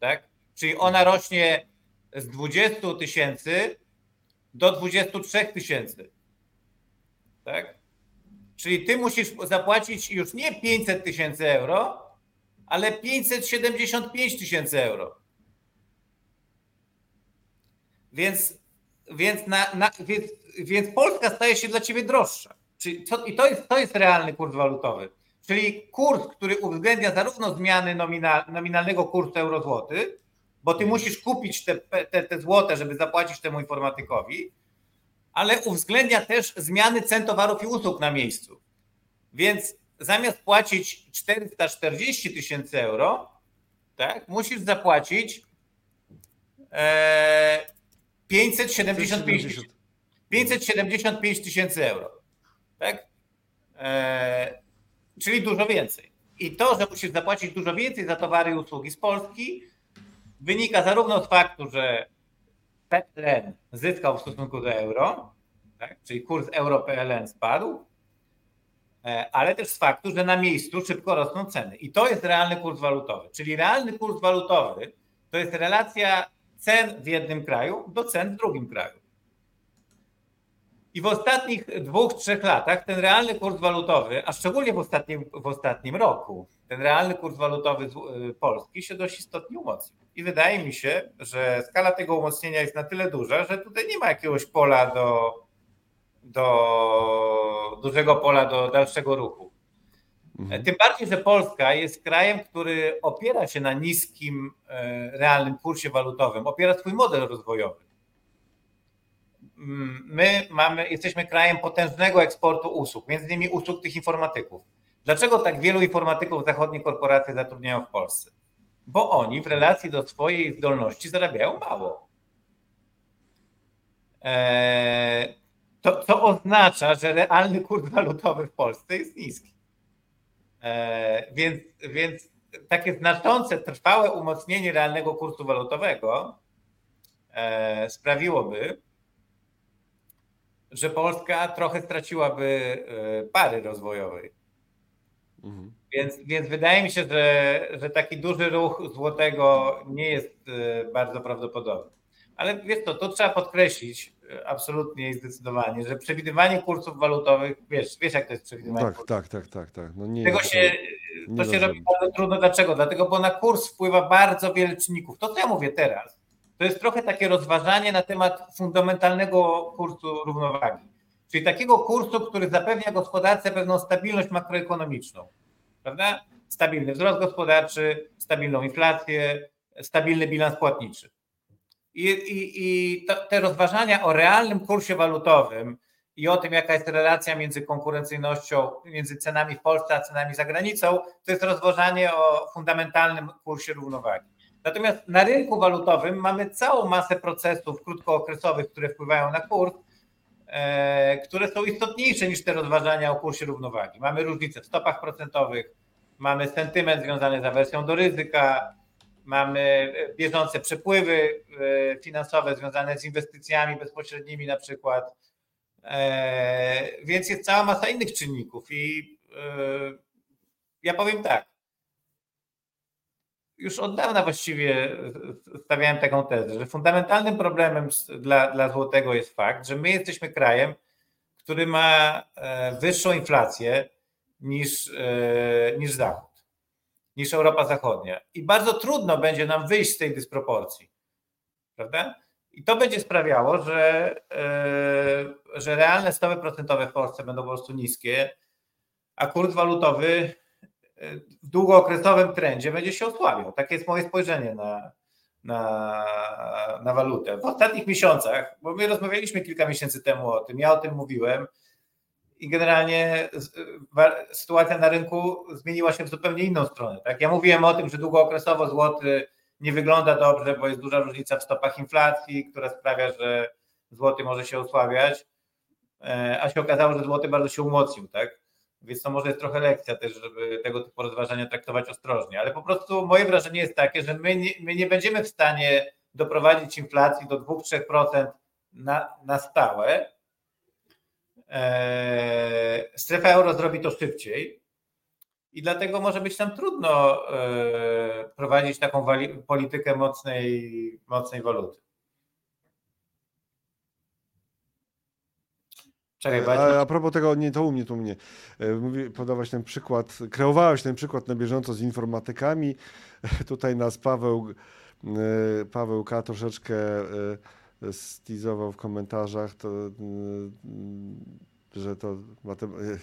Tak? Czyli ona rośnie z 20 tysięcy do 23 tysięcy tak? Czyli ty musisz zapłacić już nie 500 tysięcy euro, ale 575 tysięcy euro. Więc, więc, na, na, więc, więc Polska staje się dla ciebie droższa. Czyli to, I to jest, to jest realny kurs walutowy. Czyli kurs, który uwzględnia zarówno zmiany nominal, nominalnego kursu euro-złoty, bo ty musisz kupić te, te, te złote, żeby zapłacić temu informatykowi, ale uwzględnia też zmiany cen towarów i usług na miejscu. Więc zamiast płacić 440 tysięcy euro, tak, musisz zapłacić e, 575, 575 tysięcy euro. Tak? E, czyli dużo więcej. I to, że musisz zapłacić dużo więcej za towary i usługi z Polski, wynika zarówno z faktu, że PLN zyskał w stosunku do euro, tak? czyli kurs euro-PLN spadł, e, ale też z faktu, że na miejscu szybko rosną ceny. I to jest realny kurs walutowy. Czyli realny kurs walutowy to jest relacja cen w jednym kraju do cen w drugim kraju. I w ostatnich dwóch, trzech latach ten realny kurs walutowy, a szczególnie w ostatnim, w ostatnim roku, ten realny kurs walutowy y, Polski się dość istotnie umocnił. I wydaje mi się, że skala tego umocnienia jest na tyle duża, że tutaj nie ma jakiegoś pola do, do dużego pola do dalszego ruchu. Mhm. Tym bardziej, że Polska jest krajem, który opiera się na niskim e, realnym kursie walutowym, opiera swój model rozwojowy. Mm, my mamy, jesteśmy krajem potężnego eksportu usług, między innymi usług tych informatyków. Dlaczego tak wielu informatyków zachodnie korporacje zatrudniają w Polsce? Bo oni w relacji do swojej zdolności zarabiają mało. Eee, to, to oznacza, że realny kurs walutowy w Polsce jest niski. Eee, więc, więc takie znaczące, trwałe umocnienie realnego kursu walutowego e, sprawiłoby, że Polska trochę straciłaby e, pary rozwojowej. Mhm. Więc, więc wydaje mi się, że, że taki duży ruch złotego nie jest e, bardzo prawdopodobny. Ale wiesz to, to trzeba podkreślić e, absolutnie i zdecydowanie, że przewidywanie kursów walutowych, wiesz, wiesz jak to jest przewidywanie Tak, tak, tak, tak, tak. No nie, Tego się to się robi bardzo trudno. Dlaczego? Dlatego, bo na kurs wpływa bardzo wiele czynników. To, co ja mówię teraz, to jest trochę takie rozważanie na temat fundamentalnego kursu równowagi. Czyli takiego kursu, który zapewnia gospodarce pewną stabilność makroekonomiczną. Prawda? Stabilny wzrost gospodarczy, stabilną inflację, stabilny bilans płatniczy. I, i, i to, te rozważania o realnym kursie walutowym i o tym, jaka jest relacja między konkurencyjnością, między cenami w Polsce a cenami za granicą, to jest rozważanie o fundamentalnym kursie równowagi. Natomiast na rynku walutowym mamy całą masę procesów krótkookresowych, które wpływają na kurs, e, które są istotniejsze niż te rozważania o kursie równowagi. Mamy różnice w stopach procentowych, mamy sentyment związany z awersją do ryzyka, mamy bieżące przepływy e, finansowe związane z inwestycjami bezpośrednimi na przykład. E, więc jest cała masa innych czynników i ja powiem tak, już od dawna właściwie stawiałem taką tezę, że fundamentalnym problemem dla, dla złotego jest fakt, że my jesteśmy krajem, który ma e, wyższą inflację niż, e, niż Zachód, niż Europa Zachodnia. I bardzo trudno będzie nam wyjść z tej dysproporcji. Prawda? I to będzie sprawiało, że, e, że realne stopy procentowe w Polsce będą po prostu niskie, a kurs walutowy w długookresowym trendzie będzie się osłabiał. Takie jest moje spojrzenie na, na, na walutę. W ostatnich miesiącach, bo my rozmawialiśmy kilka miesięcy temu o tym, ja o tym mówiłem i generalnie sytuacja na rynku zmieniła się w zupełnie inną stronę. Tak? Ja mówiłem o tym, że długookresowo złoty nie wygląda dobrze, bo jest duża różnica w stopach inflacji, która sprawia, że złoty może się osłabiać, e, a się okazało, że złoty bardzo się umocnił. Tak? Więc to może jest trochę lekcja też, żeby tego typu rozważania traktować ostrożnie. Ale po prostu moje wrażenie jest takie, że my nie, my nie będziemy w stanie doprowadzić inflacji do 2-3% na, na stałe. Eee, strefa euro zrobi to szybciej. I dlatego może być nam trudno e, prowadzić taką politykę mocnej, mocnej waluty. Czekaj, a, a propos tego, nie to u mnie, to u mnie. E, Mówi, podawać ten przykład, kreowałeś ten przykład na bieżąco z informatykami. Tutaj nas Paweł, e, Paweł K. troszeczkę e, stizował w komentarzach, to, że to matem-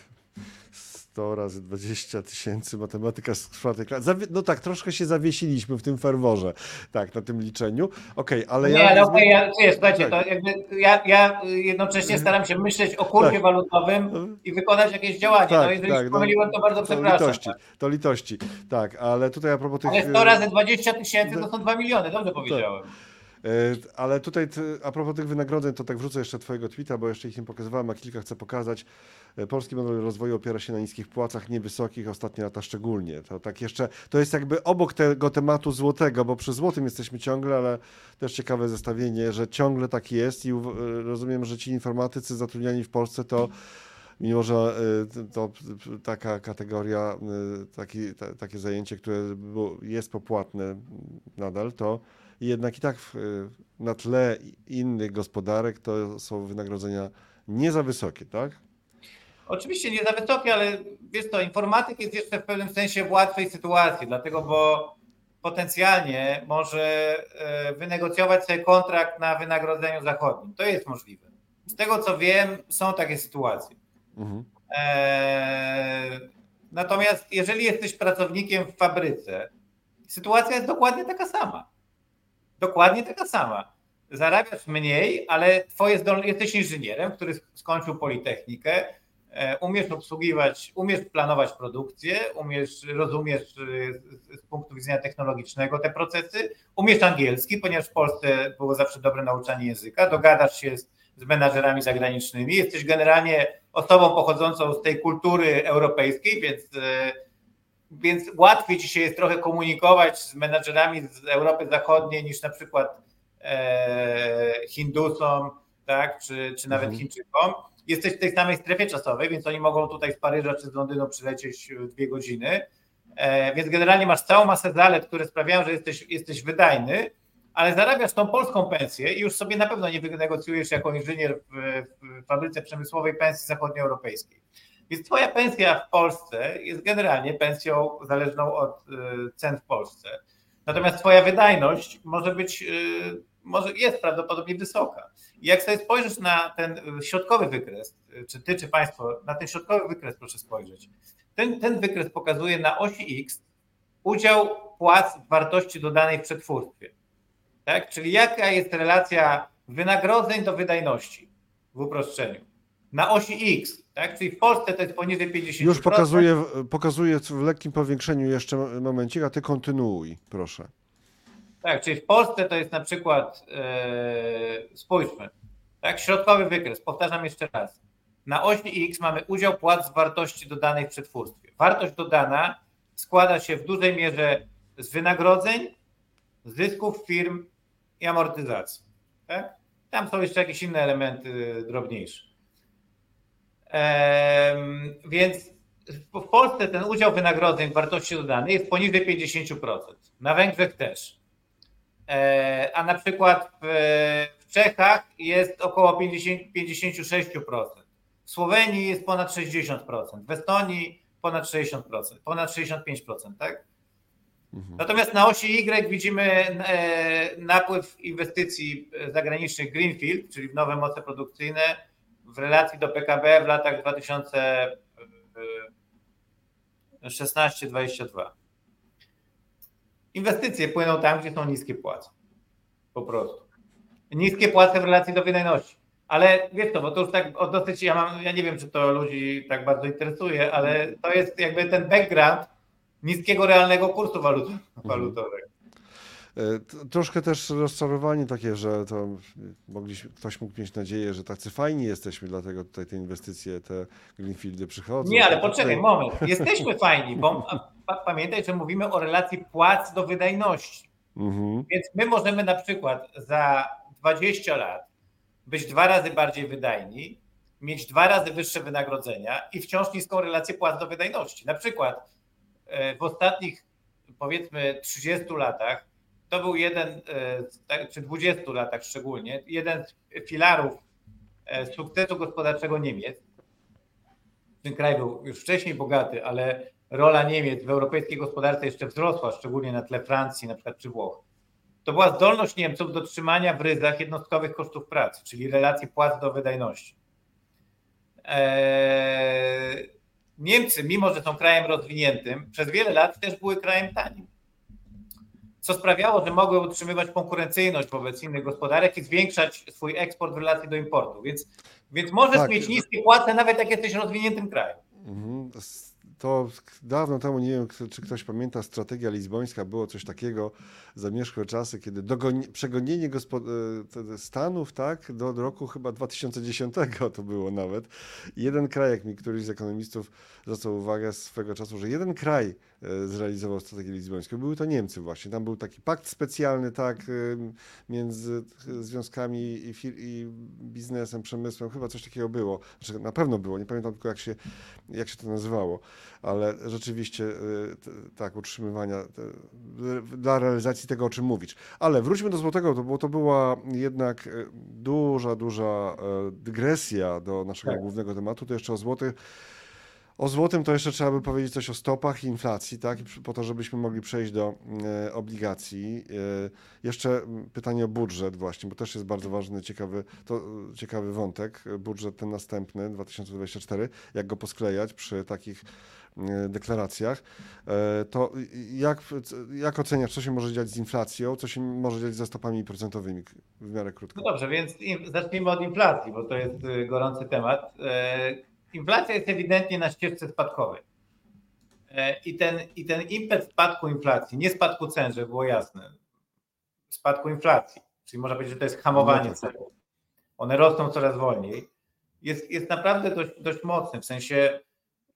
100 razy 20 tysięcy, matematyka z czwartej klasy. No tak, troszkę się zawiesiliśmy w tym ferworze, tak, na tym liczeniu. Okej, okay, ale ja... Nie, ale okej, okay, ja, słuchajcie, tak. to jakby ja, ja jednocześnie mhm. staram się myśleć o kursie tak. walutowym no. i wykonać jakieś działanie. Tak, no jeżeli tak, pomyliłem, to bardzo to przepraszam. Litości, tak. To litości, tak, ale tutaj a propos tych... Ale 100 razy 20 tysięcy to są 2 miliony, dobrze powiedziałem. E, ale tutaj a propos tych wynagrodzeń, to tak wrzucę jeszcze twojego tweeta, bo jeszcze ich nie pokazywałem, a kilka chcę pokazać. E, polski model rozwoju opiera się na niskich płacach, niewysokich, ostatnie lata szczególnie. To tak jeszcze, to jest jakby obok tego tematu złotego, bo przy złotym jesteśmy ciągle, ale też ciekawe zestawienie, że ciągle tak jest i rozumiem, że ci informatycy zatrudniani w Polsce to mimo że e, to taka kategoria, taki, takie zajęcie, które jest popłatne nadal, to jednak i tak na tle innych gospodarek to są wynagrodzenia nie za wysokie, tak? Oczywiście nie za wysokie, ale wiesz to, informatyk jest jeszcze w pewnym sensie w łatwej sytuacji, dlatego bo potencjalnie może e, wynegocjować sobie kontrakt na wynagrodzeniu zachodnim. To jest możliwe. Z tego co wiem, są takie sytuacje. Mhm. E, natomiast jeżeli jesteś pracownikiem w fabryce, sytuacja jest dokładnie taka sama dokładnie taka sama. Zarabiasz mniej, ale twoje zdolności, jesteś inżynierem, który skończył Politechnikę, e, umiesz obsługiwać, umiesz planować produkcję, umiesz, rozumiesz e, z punktu widzenia technologicznego te procesy, umiesz angielski, ponieważ w Polsce było zawsze dobre nauczanie języka, dogadasz się z, z menadżerami zagranicznymi, jesteś generalnie osobą pochodzącą z tej kultury europejskiej, więc e, więc łatwiej ci się jest trochę komunikować z menadżerami z Europy Zachodniej niż na przykład e, Hindusom, tak, czy, czy nawet mhm. Chińczykom. Jesteś w tej samej strefie czasowej, więc oni mogą tutaj z Paryża czy z Londynu przylecieć dwie godziny. E, więc generalnie masz całą masę zalet, które sprawiają, że jesteś, jesteś wydajny, ale zarabiasz tą polską pensję i już sobie na pewno nie wynegocjujesz jako inżynier w, w fabryce przemysłowej pensji zachodnioeuropejskiej. Więc twoja pensja w Polsce jest generalnie pensją zależną od cen w Polsce. Natomiast twoja wydajność może być, może jest prawdopodobnie wysoka. I jak sobie spojrzysz na ten środkowy wykres, czy ty, czy państwo, na ten środkowy wykres proszę spojrzeć. Ten, ten wykres pokazuje na osi X udział płac w wartości dodanej w przetwórstwie. Tak? Czyli jaka jest relacja wynagrodzeń do wydajności w uproszczeniu. Na osi X, tak? czyli w Polsce to jest poniżej 50%. Już pokazuję, pokazuję w lekkim powiększeniu jeszcze momencik, a ty kontynuuj, proszę. Tak, czyli w Polsce to jest na przykład, yy, spójrzmy, tak? środkowy wykres, powtarzam jeszcze raz. Na osi X mamy udział płac w wartości dodanej w przetwórstwie. Wartość dodana składa się w dużej mierze z wynagrodzeń, zysków firm i amortyzacji. Tak? Tam są jeszcze jakieś inne elementy drobniejsze. Więc w Polsce ten udział wynagrodzeń w wartości dodanej jest poniżej 50%. Na Węgrzech też. Ehm, a na przykład w, Czechach jest około 50, 56%. W Słowenii jest ponad 60%. W Estonii ponad 60%, ponad 65%, tak? Mhm. Natomiast na osi Y widzimy e, napływ inwestycji zagranicznych Greenfield, czyli w nowe moce produkcyjne w relacji do PKB w latach 2016-2022. Inwestycje płyną tam, gdzie są niskie płace. Po prostu. Niskie płace w relacji do wydajności. Ale wiesz to, bo to już tak dosyć, ja mam, ja nie wiem, czy to ludzi tak bardzo interesuje, ale to jest jakby ten background niskiego realnego kursu walut, mhm. walutowego. E, troszkę też rozczarowanie takie, że to mogliśmy, ktoś mógł mieć nadzieję, że tacy fajni jesteśmy, dlatego tutaj te inwestycje, te greenfieldy przychodzą. Nie, ale poczekaj, tutaj... moment. Jesteśmy fajni, bo pamiętaj, że mówimy o relacji płac do wydajności. Mhm. Więc my możemy na przykład za 20 lat być dwa razy bardziej wydajni, mieć dwa razy wyższe wynagrodzenia i wciąż niską relację płac do wydajności. Na przykład e, w ostatnich powiedzmy 30 latach to był jeden, e, tak, czy 20 latach szczególnie, jeden z filarów e, sukcesu gospodarczego Niemiec. Ten kraj był już wcześniej bogaty, ale rola Niemiec w europejskiej gospodarce jeszcze wzrosła, szczególnie na tle Francji, na przykład czy Włoch to była zdolność Niemców do trzymania w ryzach jednostkowych kosztów pracy, czyli relacji płac do wydajności. Eee, Niemcy, mimo że są krajem rozwiniętym, przez wiele lat też były krajem tanim. Co sprawiało, że mogły utrzymywać konkurencyjność wobec innych gospodarek i zwiększać swój eksport w relacji do importu. Więc, więc możesz tak. mieć niskie płace, nawet jak jesteś rozwiniętym krajem. Mhm to dawno temu, nie wiem, czy ktoś pamięta, strategia lizbońska, było coś takiego, zamierzchłe czasy, kiedy przegonienie e, Stanów, tak, do roku chyba 2010 to było nawet. Jeden kraj, jak mi któryś z ekonomistów zwracał uwagę swego czasu, że jeden kraj e, zrealizował strategię lizbońską. Były to Niemcy właśnie. Tam był taki pakt specjalny, tak, e, między związkami i, i biznesem, przemysłem. Chyba coś takiego było. Znaczy, na pewno było, nie pamiętam tylko jak się, jak się to nazywało, ale rzeczywiście tak, utrzymywania dla realizacji tego, o czym mówisz. Ale wróćmy do złotego, bo to była jednak duża, duża dygresja do naszego tak. głównego tematu. To jeszcze o złotych o złotym to jeszcze trzeba by powiedzieć coś o stopach i inflacji, tak? po to, żebyśmy mogli przejść do e, obligacji. E, jeszcze pytanie o budżet właśnie, bo też jest bardzo ważny, ciekawy, to, ciekawy wątek. Budżet ten następny, 2024, jak go posklejać przy takich deklaracjach, e, to jak, jak oceniasz, co się może dziać z inflacją, co się może dziać ze stopami procentowymi w miarę krótko? No dobrze, więc zacznijmy od inflacji, bo to jest y, gorący temat. E, inflacja jest ewidentnie na ścieżce spadkowej. E, I ten, I ten impet spadku inflacji, nie spadku cen, żeby było jasne, spadku inflacji, czyli można powiedzieć, że to jest hamowanie cen. One rosną coraz wolniej. Jest, jest naprawdę dość, dość mocny, w sensie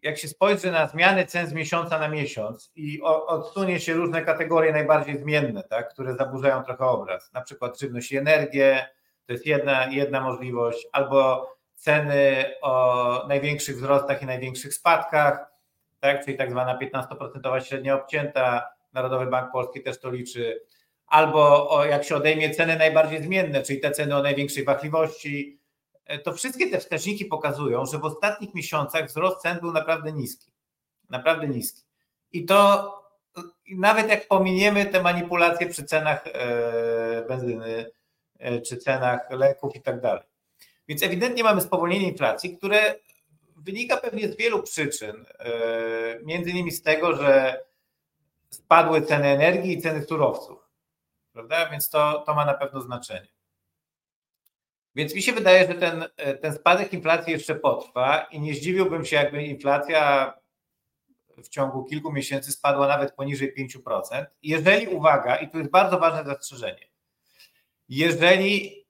jak się spojrzy na zmiany cen z miesiąca na miesiąc i odsunie się różne kategorie najbardziej zmienne, tak, które zaburzają trochę obraz, na przykład żywność i energię, to jest jedna, jedna możliwość, albo ceny o największych wzrostach i największych spadkach, tak, czyli tak zwana 15% średnia obcięta, Narodowy Bank Polski też to liczy, albo o, jak się odejmie ceny najbardziej zmienne, czyli te ceny o największej wahliwości, to wszystkie te wskaźniki pokazują, że w ostatnich miesiącach wzrost cen był naprawdę niski. Naprawdę niski. I to nawet jak pominiemy te manipulacje przy cenach e, benzyny, e, czy cenach leków i tak dalej. Więc ewidentnie mamy spowolnienie inflacji, które wynika pewnie z wielu przyczyn. E, między innymi z tego, że spadły ceny energii i ceny surowców. Prawda? Więc to, to ma na pewno znaczenie. Więc mi się wydaje, że ten, ten spadek inflacji jeszcze potrwa i nie zdziwiłbym się, jakby inflacja w ciągu kilku miesięcy spadła nawet poniżej 5%. Jeżeli, uwaga, i tu jest bardzo ważne zastrzeżenie, jeżeli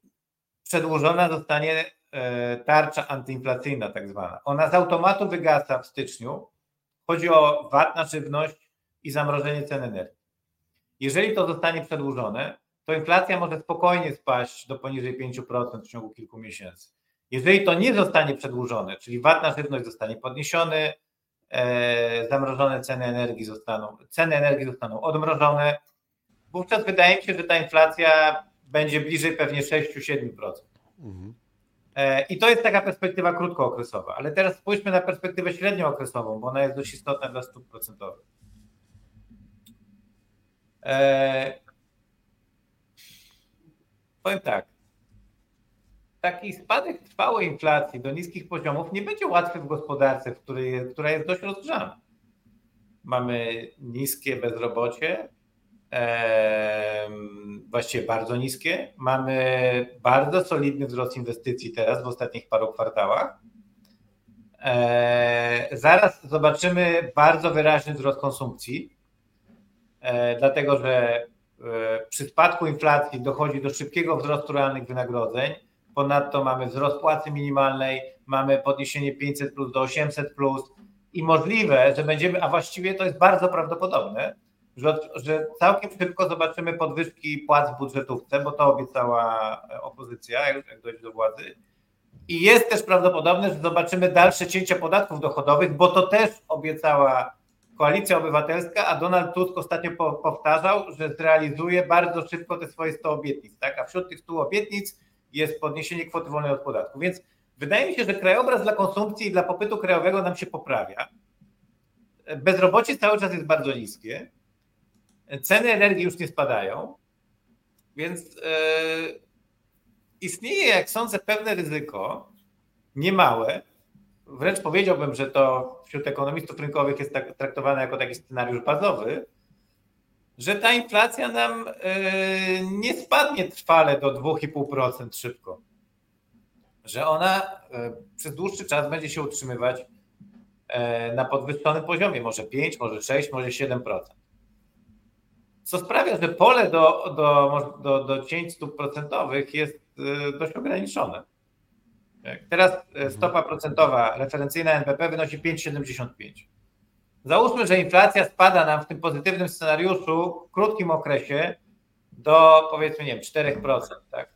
przedłużona zostanie e, tarcza antyinflacyjna, tak zwana, ona z automatu wygasa w styczniu. Chodzi o VAT na żywność i zamrożenie cen energii. Jeżeli to zostanie przedłużone, to inflacja może spokojnie spaść do poniżej 5% w ciągu kilku miesięcy. Jeżeli to nie zostanie przedłużone, czyli VAT na żywność zostanie podniesiony, E, zamrożone ceny energii zostaną, ceny energii zostaną odmrożone, wówczas wydaje mi się, że ta inflacja będzie bliżej pewnie 6-7%. Mhm. E, I to jest taka perspektywa krótkookresowa, ale teraz spójrzmy na perspektywę średniookresową, bo ona jest dość istotna dla stóp procentowych. E, powiem tak, taki spadek trwałej inflacji do niskich poziomów nie będzie łatwy w gospodarce, w której, która jest dość rozgrzana. Mamy niskie bezrobocie, e, właściwie bardzo niskie. Mamy bardzo solidny wzrost inwestycji teraz w ostatnich paru kwartałach. E, zaraz zobaczymy bardzo wyraźny wzrost konsumpcji, e, dlatego że przy spadku inflacji dochodzi do szybkiego wzrostu realnych wynagrodzeń Ponadto mamy wzrost płacy minimalnej, mamy podniesienie 500 plus do 800 plus i możliwe, że będziemy, a właściwie to jest bardzo prawdopodobne, że, że całkiem szybko zobaczymy podwyżki płac w budżetówce, bo to obiecała opozycja, jak dojdzie do władzy. I jest też prawdopodobne, że zobaczymy dalsze cięcia podatków dochodowych, bo to też obiecała Koalicja Obywatelska, a Donald Tusk ostatnio powtarzał, że zrealizuje bardzo szybko te swoje 100 obietnic. Tak? A wśród tych 100 obietnic jest podniesienie kwoty wolnej od podatku. Więc wydaje mi się, że krajobraz dla konsumpcji i dla popytu krajowego nam się poprawia. Bezrobocie cały czas jest bardzo niskie. Ceny energii już nie spadają, więc yy, istnieje, jak sądzę, pewne ryzyko, niemałe. Wręcz powiedziałbym, że to wśród ekonomistów rynkowych jest tak, traktowane jako taki scenariusz bazowy, że ta inflacja nam e, nie spadnie trwale do 2,5% szybko. Że ona e, przez dłuższy czas będzie się utrzymywać e, na podwyższonym poziomie, może 5, może 6, może 7%. Co sprawia, że pole do, do, do, do cięć stóp procentowych jest dość ograniczone. Teraz stopa procentowa referencyjna NBP wynosi 5,75. Załóżmy, że inflacja spada nam w tym pozytywnym scenariuszu w krótkim okresie do powiedzmy, nie wiem, 4%. Tak?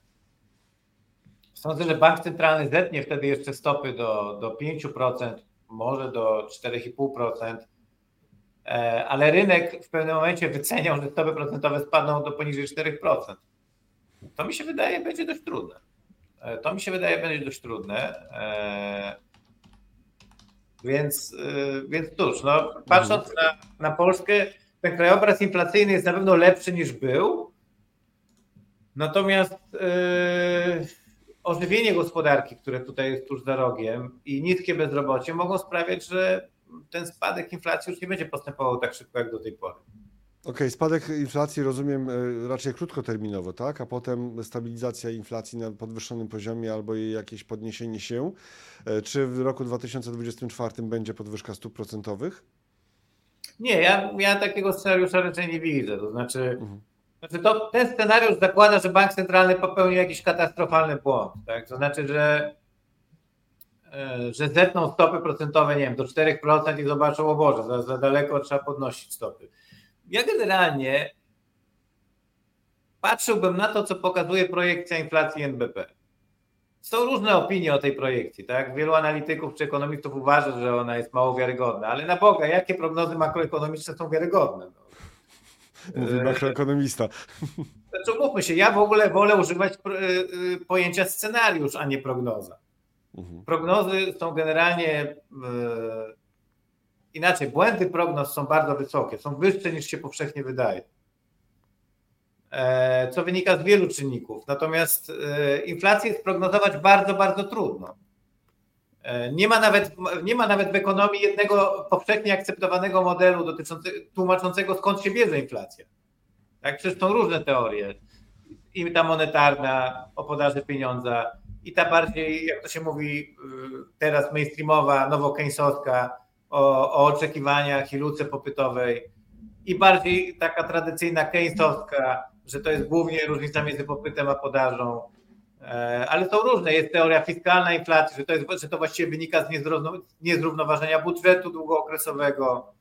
Sądzę, że bank centralny zetnie wtedy jeszcze stopy do, do 5%, może do 4,5%, e, ale rynek w pewnym momencie wyceniał, że stopy procentowe spadną do poniżej 4%. To mi się wydaje będzie dość trudne. E, to mi się wydaje będzie dość trudne. E, więc, y, więc cóż, no, patrząc na, na Polskę, ten krajobraz inflacyjny jest na pewno lepszy niż był. Natomiast yy, ożywienie gospodarki, które tutaj jest tuż za rogiem i niskie bezrobocie mogą sprawiać, że ten spadek inflacji już nie będzie postępował tak szybko jak do tej pory. Okej, okay, spadek inflacji rozumiem e, raczej krótkoterminowo, tak? A potem stabilizacja inflacji na podwyższonym poziomie albo jej jakieś podniesienie się. E, czy w roku 2024 będzie podwyżka stóp procentowych? Nie, ja, ja takiego scenariusza raczej nie widzę. To znaczy, mhm. znaczy to, ten scenariusz zakłada, że bank centralny popełni jakiś katastrofalny błąd. Tak? To znaczy, że e, że zetną stopy procentowe, nie wiem, do 4% i zobaczą, o Boże, za, za daleko trzeba podnosić stopy ja generalnie patrzyłbym na to, co pokazuje projekcja inflacji NBP. Są różne opinie o tej projekcji, tak? Wielu analityków czy ekonomistów uważa, że ona jest mało wiarygodna, ale na Boga, jakie prognozy makroekonomiczne są wiarygodne? No? Mówi makroekonomista. Znaczy, mówmy się, ja w ogóle wolę używać e, e, pojęcia scenariusz, a nie prognoza. Mhm. Prognozy są generalnie inaczej, błędy prognoz są bardzo wysokie, są wyższe niż się powszechnie wydaje. E, co wynika z wielu czynników. Natomiast e, inflację sprognozować bardzo, bardzo trudno. E, nie ma, nawet, nie ma nawet w ekonomii jednego powszechnie akceptowanego modelu tłumaczącego skąd się bierze inflacja. Tak, przecież są różne teorie. I ta monetarna o podaży pieniądza, i ta bardziej, jak to się mówi teraz mainstreamowa, nowo-keynesowska o, o oczekiwaniach i luce popytowej, i bardziej taka tradycyjna keynesowska, że to jest głównie różnica między popytem a podażą. E, ale są różne. Jest teoria fiskalna inflacji, że to, jest, że to właściwie wynika z niezrównoważenia budżetu długookresowego.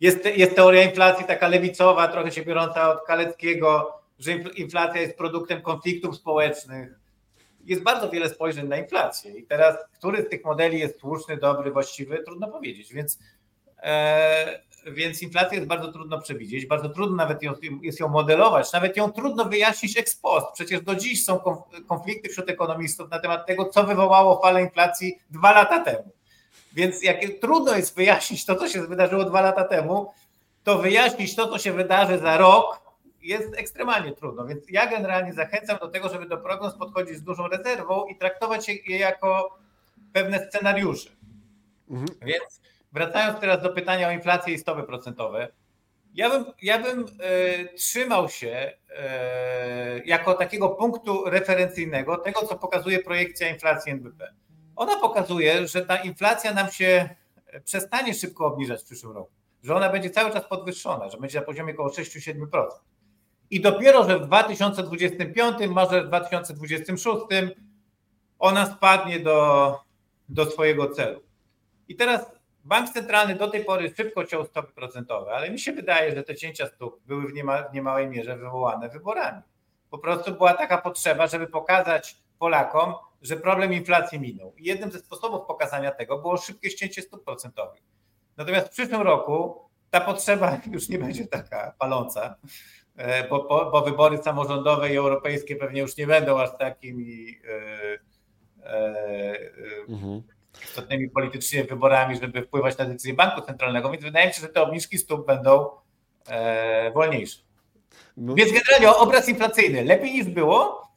Jest, jest teoria inflacji taka lewicowa, trochę się biorąca od Kaleckiego, że inflacja jest produktem konfliktów społecznych. Jest bardzo wiele spojrzeń na inflację. I teraz, który z tych modeli jest słuszny, dobry, właściwy, trudno powiedzieć. Więc e, więc inflację jest bardzo trudno przewidzieć, bardzo trudno nawet ją, jest ją modelować, nawet ją trudno wyjaśnić ex post. Przecież do dziś są konflikty wśród ekonomistów na temat tego, co wywołało falę inflacji dwa lata temu. Więc jak trudno jest wyjaśnić to, co się wydarzyło dwa lata temu, to wyjaśnić to, co się wydarzy za rok, jest ekstremalnie trudno. Więc ja generalnie zachęcam do tego, żeby do prognoz podchodzić z dużą rezerwą i traktować je jako pewne scenariusze. Mhm. Więc wracając teraz do pytania o inflację i stopy procentowe, ja bym, ja bym e, trzymał się e, jako takiego punktu referencyjnego tego, co pokazuje projekcja inflacji NBP. Ona pokazuje, że ta inflacja nam się przestanie szybko obniżać w przyszłym roku, że ona będzie cały czas podwyższona, że będzie na poziomie około 6-7%. I dopiero, że w 2025, może w 2026 ona spadnie do, do swojego celu. I teraz Bank centralny do tej pory szybko ciął stopy procentowe, ale mi się wydaje, że te cięcia stóp były w, niema, w niemałej mierze wywołane wyborami. Po prostu była taka potrzeba, żeby pokazać Polakom, że problem inflacji minął. I jednym ze sposobów pokazania tego było szybkie ścięcie stóp procentowych. Natomiast w przyszłym roku ta potrzeba już nie będzie taka paląca, bo, bo, bo wybory samorządowe i europejskie pewnie już nie będą aż takimi. E, e, mhm istotnymi politycznie wyborami, żeby wpływać na decyzje banku centralnego, więc wydaje mi się, że te obniżki stóp będą e, wolniejsze. No. Więc generalnie obraz inflacyjny lepiej niż było,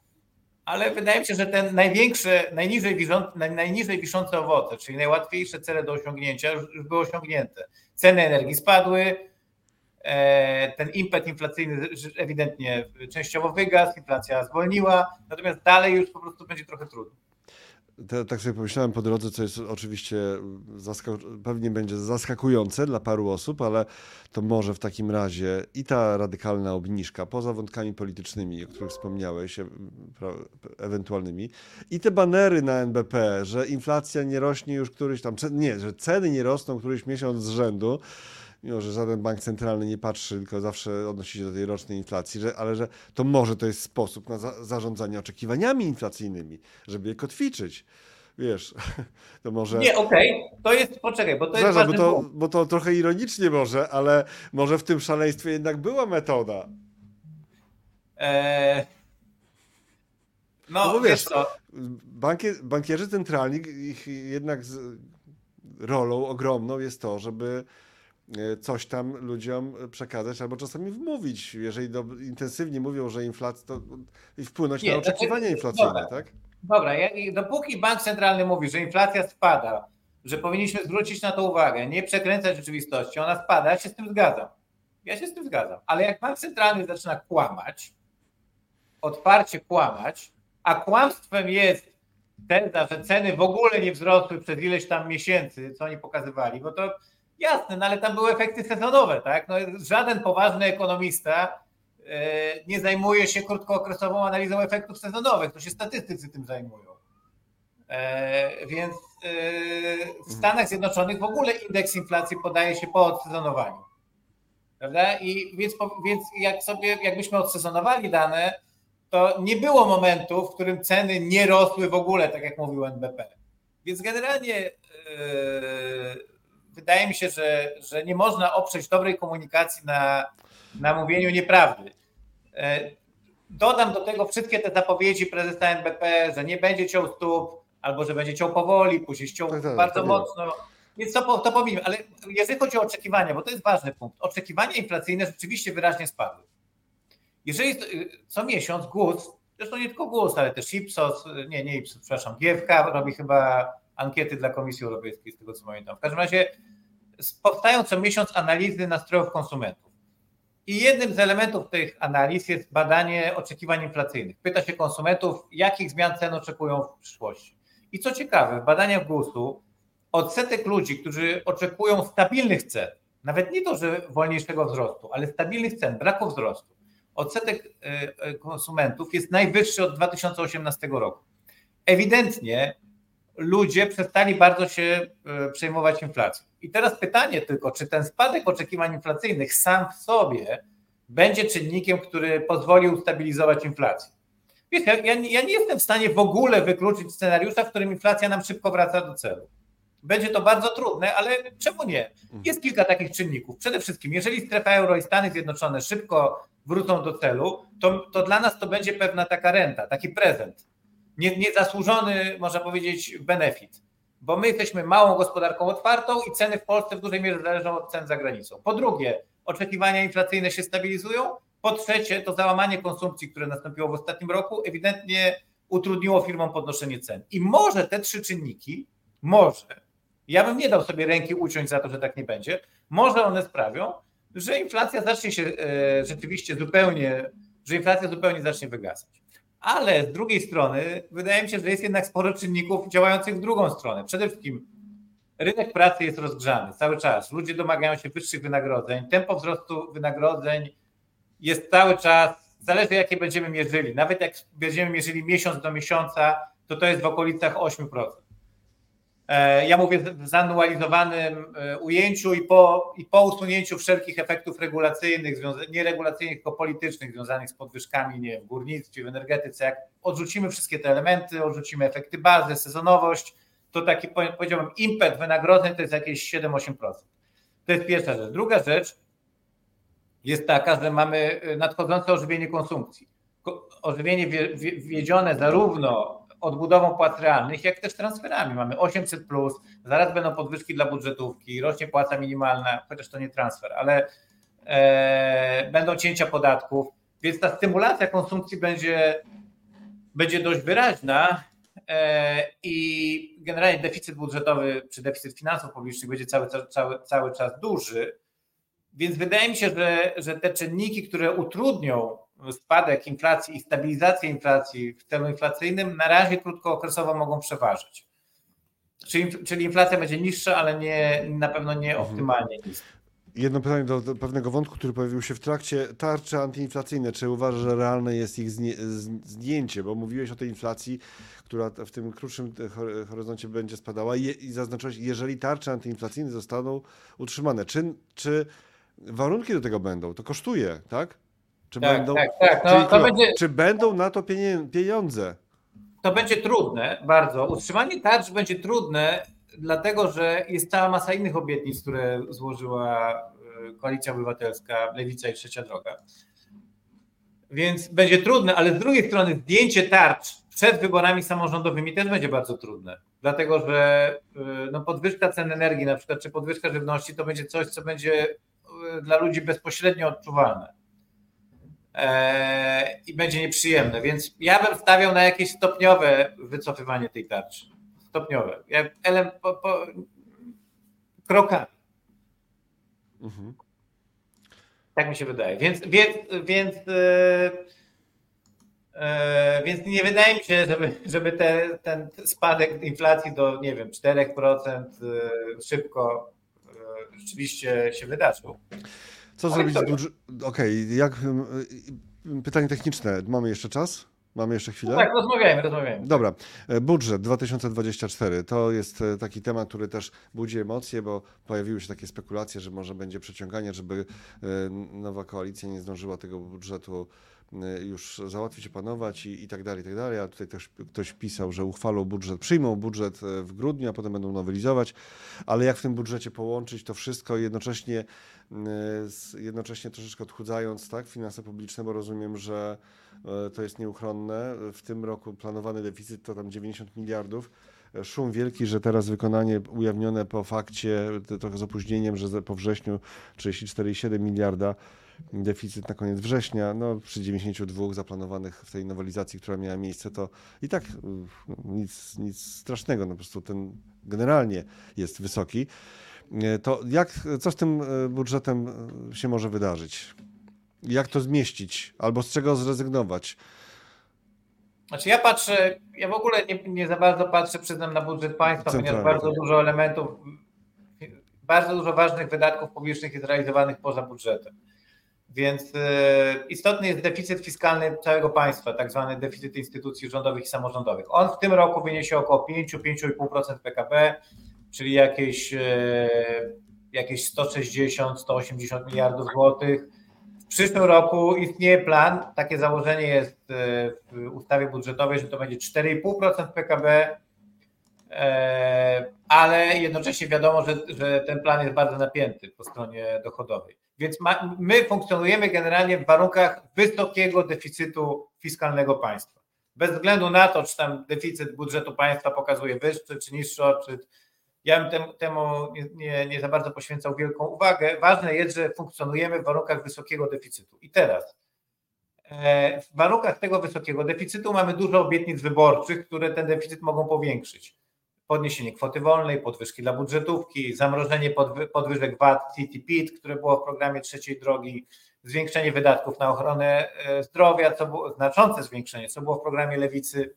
ale wydaje mi się, że ten największy, najniżej, wiszące, najniżej wiszące owoce, czyli najłatwiejsze cele do osiągnięcia już, były osiągnięte. Ceny energii spadły, e, ten impet inflacyjny ewidentnie częściowo wygasł, inflacja zwolniła, natomiast dalej już po prostu będzie trochę trudno. Tak sobie pomyślałem po drodze, co jest oczywiście pewnie będzie zaskakujące dla paru osób, ale to może w takim razie i ta radykalna obniżka, poza wątkami politycznymi, o których wspomniałeś, e, ewentualnymi, i te banery na NBP, że inflacja nie rośnie już któryś tam, nie, że ceny nie rosną któryś miesiąc z rzędu, mimo że żaden bank centralny nie patrzy, tylko zawsze odnosi się do tej rocznej inflacji, że, ale że to może to jest sposób na za, zarządzanie oczekiwaniami inflacyjnymi, żeby je kotwiczyć. Wiesz, to może. Nie, okej, okay. to jest, poczekaj, bo to jest. bo, to, bo to trochę ironicznie może, ale może w tym szaleństwie jednak była metoda. Eee... No, no bo wiesz, wiesz bankie, bankierzy centralni, ich jednak rolą ogromną jest to, żeby coś tam ludziom przekazać albo czasami wmówić, jeżeli do, intensywnie mówią, że inflacja, to wpłynąć Nie, na oczekiwania inflacyjne, dobra, tak? Dobra, jak, dopóki bank centralny mówi, że inflacja spada, że powinniśmy zwrócić na to uwagę, nie przekręcać rzeczywistości, ona spada, ja się z tym zgadzam. Ja się z tym zgadzam. Ale jak bank centralny zaczyna kłamać, otwarcie kłamać, a kłamstwem jest teza, że ceny w ogóle nie wzrosły przez ileś tam miesięcy, co oni pokazywali, bo to Jasne, no ale tam były efekty sezonowe, tak? No, żaden poważny ekonomista e, nie zajmuje się krótkookresową analizą efektów sezonowych, to się statystycy tym zajmują. E, więc e, w Stanach Zjednoczonych w ogóle indeks inflacji podaje się po odsezonowaniu. Prawda? I więc, więc jak sobie, jakbyśmy odsezonowali dane, to nie było momentu, w którym ceny nie rosły w ogóle, tak jak mówił NBP. Więc generalnie wydaje mi się, że, że nie można oprzeć dobrej komunikacji na, na mówieniu nieprawdy. E, dodam do tego wszystkie te zapowiedzi prezesa NBP, że nie będzie ciął stóp, albo że będzie ciął powoli, później ciął tak, tak, bardzo tak, mocno. Więc to, to powinien, ale jeżeli chodzi o oczekiwania, bo to jest ważny punkt, oczekiwania inflacyjne rzeczywiście wyraźnie spadły. Jeżeli co miesiąc GUS, zresztą nie tylko GUS, ale też Ipsos, nie, nie Ipsos, przepraszam, GFK robi chyba ankiety dla Komisji Europejskiej, z tego co pamiętam. W każdym razie powstają co miesiąc analizy nastrojów konsumentów. I jednym z elementów tych analiz jest badanie oczekiwań inflacyjnych. Pyta się konsumentów, jakich zmian cen oczekują w przyszłości. I co ciekawe, w badaniach GUS-u odsetek ludzi, którzy oczekują stabilnych cen, nawet nie to, że wolniejszego wzrostu, ale stabilnych cen, braku wzrostu, odsetek e, e, konsumentów jest najwyższy od 2018 roku. Ewidentnie ludzie przestali bardzo się e, przejmować inflacją. I teraz pytanie tylko, czy ten spadek oczekiwań inflacyjnych sam w sobie będzie czynnikiem, który pozwoli ustabilizować inflację. Wiesz, ja, ja nie jestem w stanie w ogóle wykluczyć scenariusza, w którym inflacja nam szybko wraca do celu. Będzie to bardzo trudne, ale czemu nie? Jest kilka takich czynników. Przede wszystkim, jeżeli strefa euro i Stany Zjednoczone szybko wrócą do celu, to, to dla nas to będzie pewna taka renta, taki prezent. Nie, niezasłużony, można powiedzieć, benefit, bo my jesteśmy małą gospodarką otwartą i ceny w Polsce w dużej mierze zależą od cen za granicą. Po drugie, oczekiwania inflacyjne się stabilizują. Po trzecie, to załamanie konsumpcji, które nastąpiło w ostatnim roku, ewidentnie utrudniło firmom podnoszenie cen. I może te trzy czynniki, może, ja bym nie dał sobie ręki uciąć za to, że tak nie będzie, może one sprawią, że inflacja zacznie się e, rzeczywiście zupełnie, że inflacja zupełnie zacznie wygasać. Ale z drugiej strony wydaje mi się, że jest jednak sporo czynników działających w drugą stronę. Przede wszystkim rynek pracy jest rozgrzany cały czas. Ludzie domagają się wyższych wynagrodzeń. Tempo wzrostu wynagrodzeń jest cały czas, zależy jakie będziemy mierzyli. Nawet jak będziemy mierzyli miesiąc do miesiąca, to to jest w okolicach 8%. E, ja mówię w zanualizowanym e, ujęciu i po, i po usunięciu wszelkich efektów regulacyjnych, nie regulacyjnych, tylko politycznych, związanych z podwyżkami nie, w górnictwie, w energetyce. Jak odrzucimy wszystkie te elementy, odrzucimy efekty bazy, sezonowość, to taki powiedziałbym impet wynagrodzeń to jest jakieś 7-8%. To jest pierwsza rzecz. Druga rzecz jest taka, że mamy e, nadchodzące ożywienie konsumpcji. Ożywienie wiedzione zarówno odbudową płac realnych, jak też transferami. Mamy 800, plus, zaraz będą podwyżki dla budżetówki, rośnie płaca minimalna, chociaż to nie transfer, ale e, będą cięcia podatków, więc ta stymulacja konsumpcji będzie, będzie dość wyraźna e, i generalnie deficyt budżetowy czy deficyt finansów publicznych będzie cały, cały, cały czas duży. Więc wydaje mi się, że, że te czynniki, które utrudnią spadek inflacji i stabilizację inflacji w celu inflacyjnym na razie krótkookresowo mogą przeważyć. Czyli, czyli inflacja będzie niższa, ale nie, na pewno nie mhm. optymalnie niska. Jedno pytanie do, do, pewnego wątku, który pojawił się w trakcie. Tarcze antyinflacyjne, czy uważasz, że realne jest ich zdjęcie? Bo mówiłeś o tej inflacji, która w tym krótszym horyzoncie będzie spadała i, i zaznaczyłeś, jeżeli tarcze antyinflacyjne zostaną utrzymane, czy, czy warunki do tego będą? To kosztuje, tak? Czy, tak, będą, tak, tak. No, to będzie, czy będą na to pieniądze? To będzie trudne, bardzo. Utrzymanie tarcz będzie trudne, dlatego że jest cała masa innych obietnic, które złożyła e, Koalicja Obywatelska, Lewica i Trzecia Droga. Więc będzie trudne, ale z drugiej strony zdjęcie tarcz przed wyborami samorządowymi też będzie bardzo trudne, dlatego że e, no, podwyżka cen energii, na przykład, czy podwyżka żywności, to będzie coś, co będzie e, dla ludzi bezpośrednio odczuwalne. E, i będzie nieprzyjemne. Więc ja bym stawiał na jakieś stopniowe wycofywanie tej tarczy. Stopniowe. Ja, ele, po, po, krokami. Mhm. Tak mi się wydaje. Więc, więc, więc, yy, yy, więc nie wydaje mi się, żeby, żeby te, ten spadek inflacji do, nie wiem, 4% yy, szybko rzeczywiście się wydarzył. Co zrobić z budżetem? Okej, okay, jak... Pytanie techniczne. Mamy jeszcze czas? Mamy jeszcze chwilę? No tak, rozmawiajmy, rozmawiajmy. Dobra. E, budżet 2024 to jest e, taki temat, który też budzi emocje, bo pojawiły się takie spekulacje, że może będzie przeciąganie, żeby e, nowa koalicja nie zdążyła tego budżetu już załatwić, opanować i, i tak dalej, i tak dalej. A tutaj też ktoś pisał, że uchwalą budżet, przyjmą budżet w grudniu, a potem będą nowelizować, ale jak w tym budżecie połączyć to wszystko i jednocześnie, jednocześnie troszeczkę odchudzając tak, finanse publiczne, bo rozumiem, że to jest nieuchronne. W tym roku planowany deficyt to tam 90 miliardów szum wielki, że teraz wykonanie ujawnione po fakcie, trochę z opóźnieniem, że po wrześniu 34,7 miliarda deficyt na koniec września, no przy 92 zaplanowanych w tej nowelizacji, która miała miejsce, to i tak no, nic, nic strasznego, no po prostu ten generalnie jest wysoki. To jak, co z tym e, budżetem e, się może wydarzyć? Jak to zmieścić? Albo z czego zrezygnować? Znaczy ja patrzę, ja w ogóle nie, nie za bardzo patrzę, przyznam, na budżet państwa, Centralnie. ponieważ bardzo dużo elementów, bardzo dużo ważnych wydatków publicznych jest realizowanych poza budżetem. Więc e, istotny jest deficyt fiskalny całego państwa, tak zwany deficyt instytucji rządowych i samorządowych. On w tym roku wyniesie około 5-5,5% PKB, czyli jakieś, e, jakieś 160-180 miliardów złotych. W przyszłym roku istnieje plan, takie założenie jest e, w ustawie budżetowej, że to będzie 4,5% PKB, e, ale jednocześnie wiadomo, że, że ten plan jest bardzo napięty po stronie dochodowej. Więc ma, my funkcjonujemy generalnie w warunkach wysokiego deficytu fiskalnego państwa. Bez względu na to, czy tam deficyt budżetu państwa pokazuje wyższy czy niższy odczyt, ja bym temu, nie, nie, nie, za bardzo poświęcał wielką uwagę. Ważne jest, że funkcjonujemy w warunkach wysokiego deficytu. I teraz e, w warunkach tego wysokiego deficytu mamy dużo obietnic wyborczych, które ten deficyt mogą powiększyć. Podniesienie kwoty wolnej, podwyżki dla budżetówki, zamrożenie podwyżek VAT, CTPIT, które było w programie trzeciej drogi, zwiększenie wydatków na ochronę e, zdrowia, co było znaczące zwiększenie, co było w programie lewicy.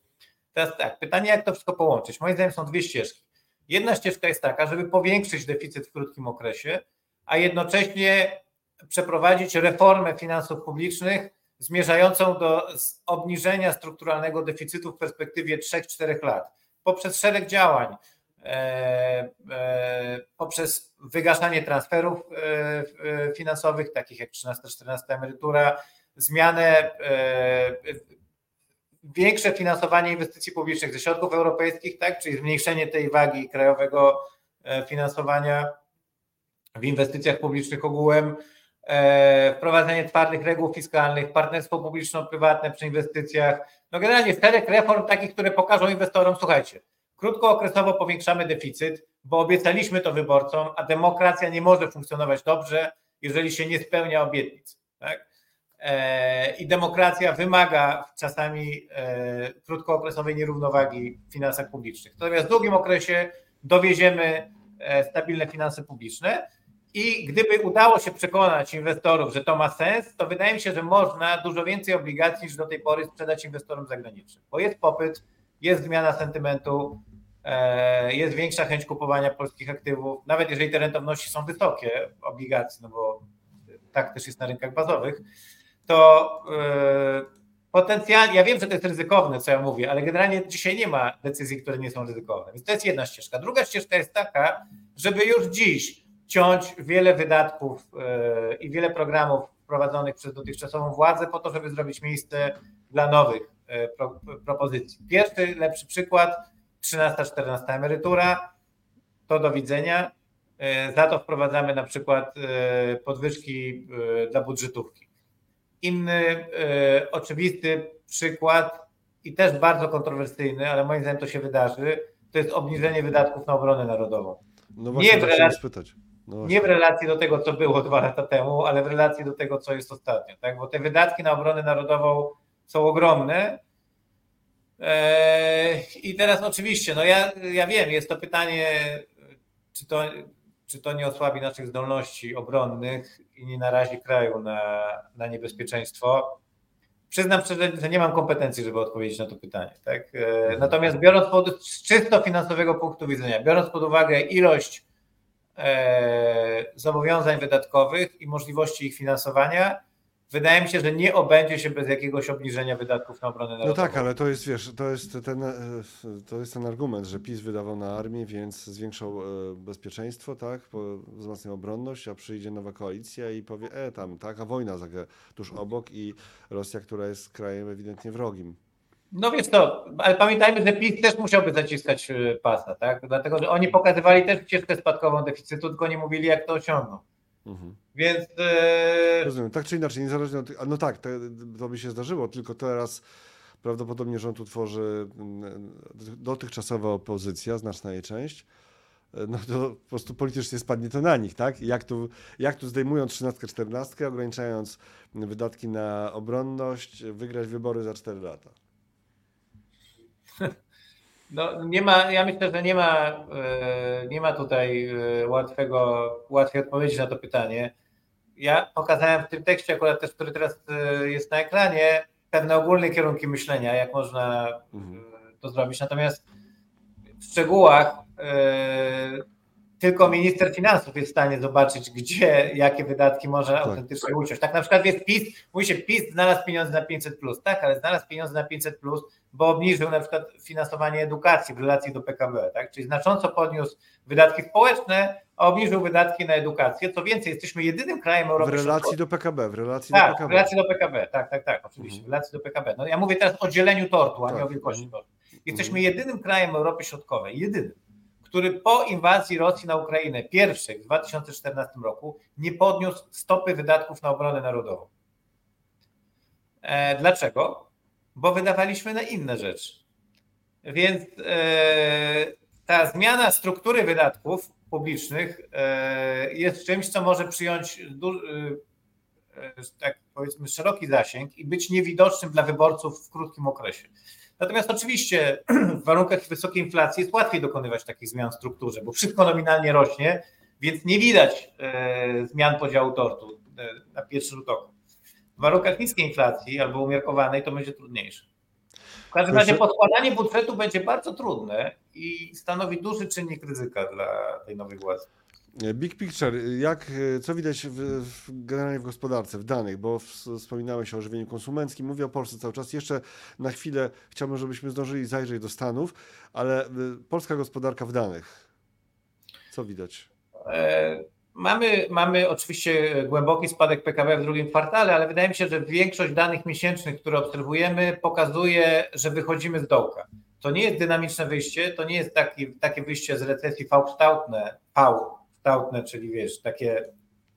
Teraz tak, pytanie, jak to wszystko połączyć? Moim zdaniem są dwie ścieżki. Jedna ścieżka jest taka, żeby powiększyć deficyt w krótkim okresie, a jednocześnie przeprowadzić reformę finansów publicznych zmierzającą do obniżenia strukturalnego deficytu w perspektywie 3-4 lat. Poprzez szereg działań, e, e, poprzez wygaszanie transferów e, finansowych, takich jak 13-14 emerytura, zmianę większe finansowanie inwestycji publicznych ze środków europejskich, tak, czyli zmniejszenie tej wagi krajowego e, finansowania w inwestycjach publicznych ogółem, e, wprowadzenie twardych reguł fiskalnych, partnerstwo publiczno-prywatne przy inwestycjach, no generalnie szereg reform takich, które pokażą inwestorom, słuchajcie, krótkookresowo powiększamy deficyt, bo obiecaliśmy to wyborcom, a demokracja nie może funkcjonować dobrze, jeżeli się nie spełnia obietnic. Tak? E, i demokracja wymaga czasami e, krótkookresowej nierównowagi w finansach publicznych. Natomiast w długim okresie dowieziemy e, stabilne finanse publiczne i gdyby udało się przekonać inwestorów, że to ma sens, to wydaje mi się, że można dużo więcej obligacji niż do tej pory sprzedać inwestorom zagranicznym, bo jest popyt, jest zmiana sentymentu, jest większa chęć kupowania polskich aktywów, nawet jeżeli te rentowności są wysokie obligacji, no bo tak też jest na rynkach bazowych, to e, potencjalnie, ja wiem, że to jest ryzykowne, co ja mówię, ale generalnie dzisiaj nie ma decyzji, które nie są ryzykowne. Więc to jest jedna ścieżka. Druga ścieżka jest taka, żeby już dziś ciąć wiele wydatków e, i wiele programów prowadzonych przez dotychczasową władzę po to, żeby zrobić miejsce dla nowych e, pro, propozycji. Pierwszy, lepszy przykład, 13-14 emerytura, to do widzenia. Za to wprowadzamy na przykład podwyżki dla budżetówki. Inny e, oczywisty przykład i też bardzo kontrowersyjny, ale moim zdaniem to się wydarzy, to jest obniżenie wydatków na obronę narodową. No właśnie, nie, w relacji, spytać. No nie w relacji do tego, co było dwa lata temu, ale w relacji do tego, co jest ostatnio. Tak? Bo te wydatki na obronę narodową są ogromne. E, I teraz oczywiście, no ja, ja wiem, jest to pytanie, czy to czy to nie osłabi naszych zdolności obronnych i nie narazi kraju na, na niebezpieczeństwo? Przyznam szczerze, że nie mam kompetencji, żeby odpowiedzieć na to pytanie. Tak? E, natomiast biorąc pod, z czysto finansowego punktu widzenia, biorąc pod uwagę ilość e, zobowiązań wydatkowych i możliwości ich finansowania, wydaje mi się, że nie obędzie się bez jakiegoś obniżenia wydatków na obronę narodową. No tak, ale to jest, wiesz, to jest ten, e, to jest ten argument, że PiS wydawał na armię, więc zwiększał e, bezpieczeństwo, tak, wzmacniał obronność, a przyjdzie nowa koalicja i powie, e, tam, tak, a wojna tuż obok i Rosja, która jest krajem ewidentnie wrogim. No wiesz to, ale pamiętajmy, że PiS też musiałby zaciskać e, pasa, tak? Dlatego, że oni pokazywali też ścieżkę spadkową deficytu, tylko nie mówili, jak to osiągną. Mhm. Więc. E... Rozumiem, tak czy inaczej, niezależnie od. No tak, to, to by się zdarzyło, tylko teraz prawdopodobnie rząd utworzy mm, dotychczasowa opozycja, znaczna jej część. E, no to po prostu politycznie spadnie to na nich, tak? Jak tu, jak tu zdejmują 13, 14, ograniczając wydatki na obronność, wygrać wybory za 4 lata. No, nie ma, ja myślę, że nie ma, e, nie ma tutaj e, łatwego, łatwej odpowiedzi na to pytanie. Ja pokazałem w tym tekście, akurat też, który teraz e, jest na ekranie, pewne ogólne kierunki myślenia, jak można mhm. to zrobić. Natomiast w szczegółach tylko minister finansów jest w stanie zobaczyć, gdzie, jakie wydatki może tak. autentycznie uciąć. Tak na przykład jest PiS, mówi się PiS znalazł pieniądze na 500+, plus. tak, ale znalazł pieniądze na 500+, plus, bo obniżył na przykład finansowanie edukacji w relacji do PKB, tak, czyli znacząco podniósł wydatki społeczne, a obniżył wydatki na edukację. Co więcej, jesteśmy jedynym krajem Europy. W relacji do PKB, w relacji tak, do PKB. w relacji do PKB, tak, tak, tak, oczywiście, mhm. w relacji do PKB. No ja mówię teraz o dzieleniu tortu, a tak. nie o wielkości mhm. tortu. Jesteśmy mhm. jedynym krajem Europy Środkowej, jedynym który po inwazji Rosji na Ukrainę, pierwszej w 2014 roku, nie podniósł stopy wydatków na obronę narodową. E, dlaczego? Bo wydawaliśmy na inne rzeczy. Więc e, ta zmiana struktury wydatków publicznych e, jest czymś, co może przyjąć e, e, tak powiedzmy szeroki zasięg i być niewidocznym dla wyborców w krótkim okresie. Natomiast oczywiście w warunkach wysokiej inflacji jest łatwiej dokonywać takich zmian w strukturze, bo wszystko nominalnie rośnie, więc nie widać e, zmian podziału tortu e, na pierwszy rzut oka. W warunkach niskiej inflacji albo umiarkowanej to będzie trudniejsze. W każdym razie podkładanie budżetu będzie bardzo trudne i stanowi duży czynnik ryzyka dla tej nowej władzy. Big picture, jak, co widać w, w, generalnie w gospodarce, w danych, bo wspominałeś o ożywieniu konsumenckim, mówię o Polsce cały czas. Jeszcze na chwilę chciałbym, żebyśmy zdążyli zajrzeć do Stanów, ale polska gospodarka w danych, co widać? E, mamy, mamy oczywiście głęboki spadek PKB w drugim kwartale, ale wydaje mi się, że większość danych miesięcznych, które obserwujemy, pokazuje, że wychodzimy z dołka. To nie jest dynamiczne wyjście, to nie jest taki, takie wyjście z recesji V-kształtne, V, kształtne, czyli wiesz, takie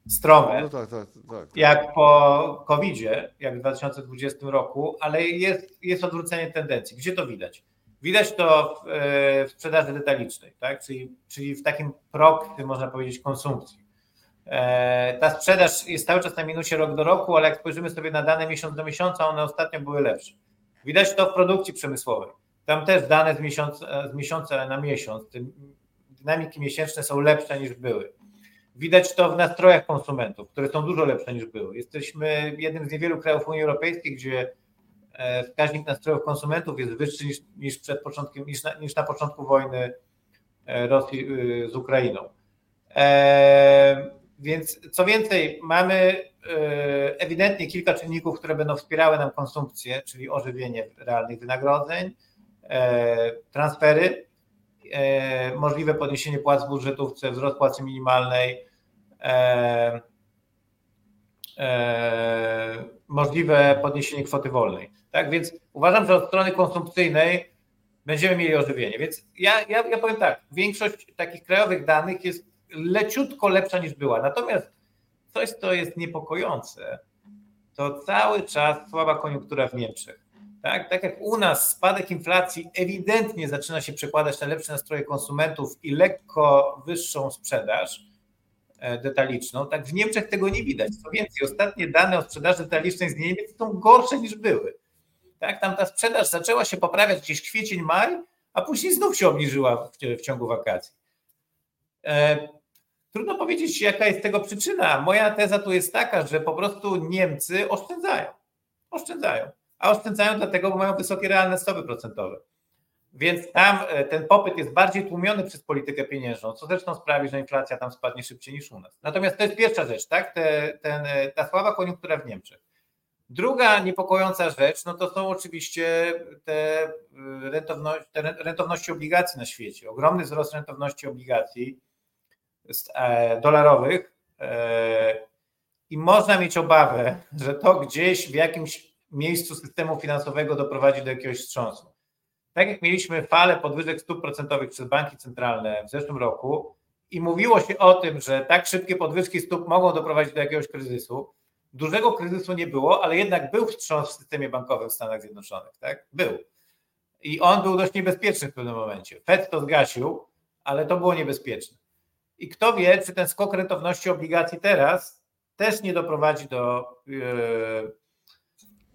strome, no tak, tak, tak, tak. jak po COVID-zie, jak w 2020 roku, ale jest, jest odwrócenie tendencji. Gdzie to widać? Widać to w, e, w sprzedaży detalicznej, tak? czyli, czyli w takim proxy, można powiedzieć, konsumpcji. E, ta sprzedaż jest cały czas na minusie rok do roku, ale jak spojrzymy sobie na dane miesiąc do miesiąca, one ostatnio były lepsze. Widać to w produkcji przemysłowej. Tam też dane z miesiąca, z miesiąca na miesiąc, dynamiki miesięczne są lepsze niż były. Widać to w nastrojach konsumentów, które są dużo lepsze niż były. Jesteśmy jednym z niewielu krajów Unii Europejskiej, gdzie e, wskaźnik nastrojów konsumentów jest wyższy niż, niż przed początkiem, niż na, niż na początku wojny e, Rosji e, z Ukrainą. Więc co więcej, mamy ewidentnie kilka czynników, które będą wspierały nam konsumpcję, czyli ożywienie realnych wynagrodzeń, transfery, E, możliwe podniesienie płac w budżetówce, wzrost płacy minimalnej, e, e, możliwe podniesienie kwoty wolnej. Tak więc uważam, że od strony konsumpcyjnej będziemy mieli ożywienie. Więc ja, ja, ja powiem tak, większość takich krajowych danych jest leciutko lepsza niż była. Natomiast coś, co jest niepokojące, to cały czas słaba koniunktura w Niemczech. Tak? tak jak u nas spadek inflacji ewidentnie zaczyna się przekładać na lepsze nastroje konsumentów i lekko wyższą sprzedaż e, detaliczną, tak w Niemczech tego nie widać. Co więcej, ostatnie dane o sprzedaży detalicznej z Niemiec są gorsze niż były. Tak? Tam ta sprzedaż zaczęła się poprawiać gdzieś kwiecień, maj, a później znów się obniżyła w, w ciągu wakacji. E, trudno powiedzieć, jaka jest tego przyczyna. Moja teza tu jest taka, że po prostu Niemcy oszczędzają. Oszczędzają a oszczędzają dlatego, bo mają wysokie realne stopy procentowe. Więc tam e, ten popyt jest bardziej tłumiony przez politykę pieniężną, co zresztą sprawi, że inflacja tam spadnie szybciej niż u nas. Natomiast to jest pierwsza rzecz, tak? Te, ten, e, ta słaba koniunktura w Niemczech. Druga niepokojąca rzecz, no to są oczywiście te, rentowności, te rentowności obligacji na świecie. Ogromny wzrost rentowności obligacji e, dolarowych e, i można mieć obawę, że to gdzieś w jakimś miejscu systemu finansowego doprowadzi do jakiegoś wstrząsu. Tak jak mieliśmy falę podwyżek stóp procentowych przez banki centralne w zeszłym roku i mówiło się o tym, że tak szybkie podwyżki stóp mogą doprowadzić do jakiegoś kryzysu, Dużego kryzysu nie było, ale jednak był wstrząs w systemie bankowym w Stanach Zjednoczonych. Tak? Był. I on był dość niebezpieczny w pewnym momencie. Fed to zgasił, ale to było niebezpieczne. I kto wie, czy ten skok rentowności obligacji teraz też nie doprowadzi do yy,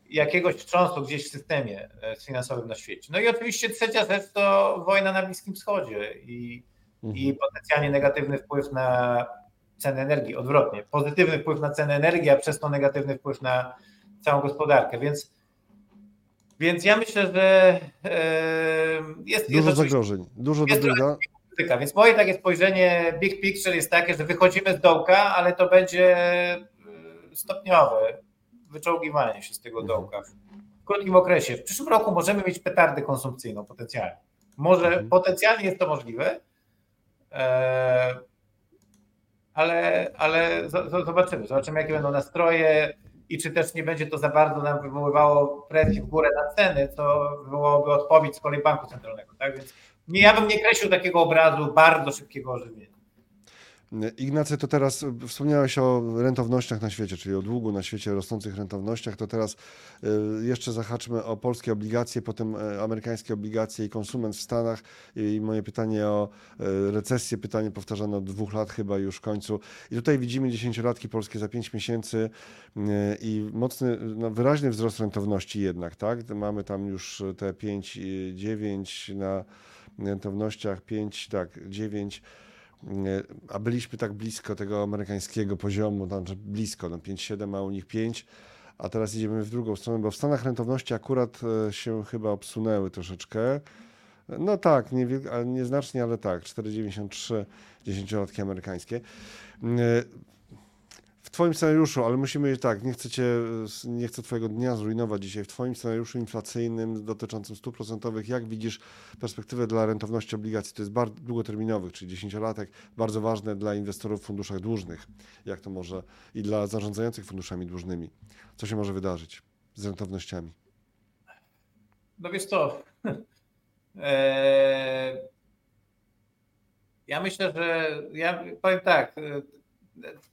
jakiegoś wstrząsu gdzieś w systemie e, finansowym na świecie. No i oczywiście trzecia rzecz to wojna na Bliskim Wschodzie i, mhm. i potencjalnie negatywny wpływ na ceny energii, odwrotnie. Pozytywny wpływ na cenę energii, a przez to negatywny wpływ na całą gospodarkę. Więc, więc ja myślę, że jest. Dużo jest zagrożeń, dużo jest do Więc moje takie spojrzenie big picture jest takie, że wychodzimy z dołka, ale to będzie stopniowe wyczołgiwanie się z tego mhm. dołka w krótkim okresie. W przyszłym roku możemy mieć petardę konsumpcyjną potencjalnie. Może mhm. potencjalnie jest to możliwe ale, ale zobaczymy. Zobaczymy, jakie będą nastroje i czy też nie będzie to za bardzo nam wywoływało presji w górę na ceny, co wywołałoby odpowiedź z kolei Banku Centralnego. Tak? Więc nie, ja bym nie kreślił takiego obrazu bardzo szybkiego ożywienia. Ignacy, to teraz wspomniałeś o rentownościach na świecie, czyli o długu na świecie, rosnących rentownościach. To teraz y, jeszcze zahaczmy o polskie obligacje, potem e, amerykańskie obligacje i konsument w Stanach. I moje pytanie o recesję, pytanie powtarzane od dwóch lat chyba już w końcu. I tutaj widzimy dziesięciolatki polskie za pięć miesięcy y, i mocny, no, wyraźny wzrost rentowności jednak, tak? Mamy tam już te 5, 9 na rentownościach, 5, tak, 9 a byliśmy tak blisko tego amerykańskiego poziomu, tam blisko, no 5,7, a u nich 5, a teraz idziemy w drugą stronę, bo w Stanach rentowności akurat e, się chyba obsunęły troszeczkę. No tak, nie, nieznacznie, ale tak, 4,93 dziesięciolatki amerykańskie. W Twoim scenariuszu, ale musimy tak, nie chcę, cię, nie chcę Twojego dnia zrujnować dzisiaj. W Twoim scenariuszu inflacyjnym dotyczącym stóp procentowych, jak widzisz perspektywę dla rentowności obligacji? To jest bardzo długoterminowych, czyli 10-latek, bardzo ważne dla inwestorów w funduszach dłużnych. Jak to może i dla zarządzających funduszami dłużnymi? Co się może wydarzyć z rentownościami? No wiesz co, eee, ja myślę, że ja powiem tak,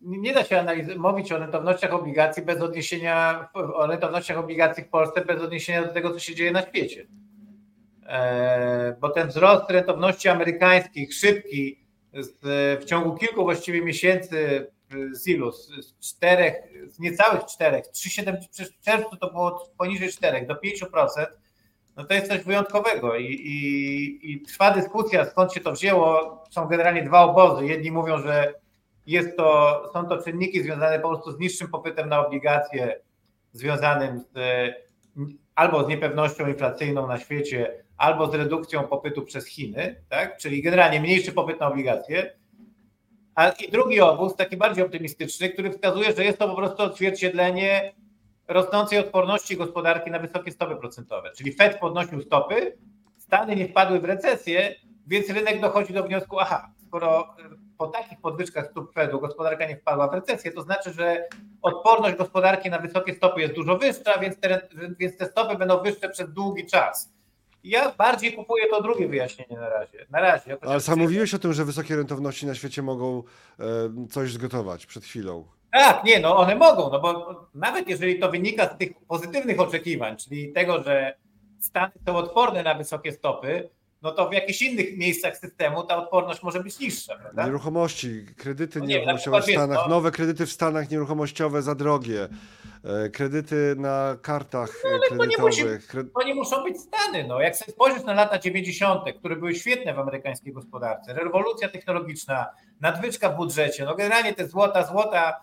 nie da się mówić o rentownościach obligacji bez odniesienia, o rentownościach obligacji w Polsce bez odniesienia do tego, co się dzieje na świecie. E, bo ten wzrost rentowności amerykańskich, szybki, w ciągu kilku właściwie miesięcy z ilu? Z czterech, z niecałych czterech, 3,7 w czerwcu to było poniżej 4 do 5%, no to jest coś wyjątkowego i, i, i trwa dyskusja, skąd się to wzięło. Są generalnie dwa obozy. Jedni mówią, że jest to, są to czynniki związane po prostu z niższym popytem na obligacje, związanym z, albo z niepewnością inflacyjną na świecie, albo z redukcją popytu przez Chiny, tak? czyli generalnie mniejszy popyt na obligacje. A i drugi obóz, taki bardziej optymistyczny, który wskazuje, że jest to po prostu odzwierciedlenie rosnącej odporności gospodarki na wysokie stopy procentowe. Czyli Fed podnosił stopy, Stany nie wpadły w recesję, więc rynek dochodzi do wniosku, aha, skoro po takich podwyżkach stóp Fedu gospodarka nie wpadła w recesję, to znaczy, że odporność gospodarki na wysokie stopy jest dużo wyższa, więc te, więc te stopy będą wyższe przez długi czas. Ja bardziej kupuję to drugie wyjaśnienie na razie. Na razie Ale sam mówiłeś o tym, że wysokie rentowności na świecie mogą e, coś zgotować przed chwilą. Tak, nie, no one mogą, no bo nawet jeżeli to wynika z tych pozytywnych oczekiwań, czyli tego, że Stany są odporne na wysokie stopy, no to w jakichś innych miejscach systemu ta odporność może być niższa. Prawda? Nieruchomości, kredyty no nie, nieruchomościowe w Stanach, no. nowe kredyty w Stanach nieruchomościowe za drogie, e, kredyty na kartach no, kredytowych. To nie, musi, to nie, muszą być Stany. No. Jak sobie spojrzysz na lata 90., które były świetne w amerykańskiej gospodarce, rewolucja technologiczna, nadwyżka w budżecie, no generalnie te złota, złota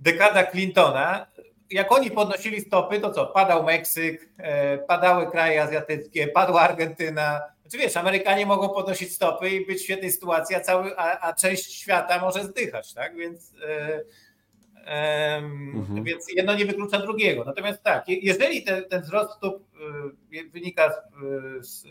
dekada Clintona, jak oni podnosili stopy, to co? Padał Meksyk, e, padały kraje azjatyckie, padła Argentyna, znaczy wiesz, Amerykanie mogą podnosić stopy i być w świetnej sytuacji, a, cały, a, a część świata może zdychać, tak? Więc, mhm. więc jedno nie wyklucza drugiego. Natomiast tak, jeżeli ten, ten wzrost stóp y, wynika z, z y,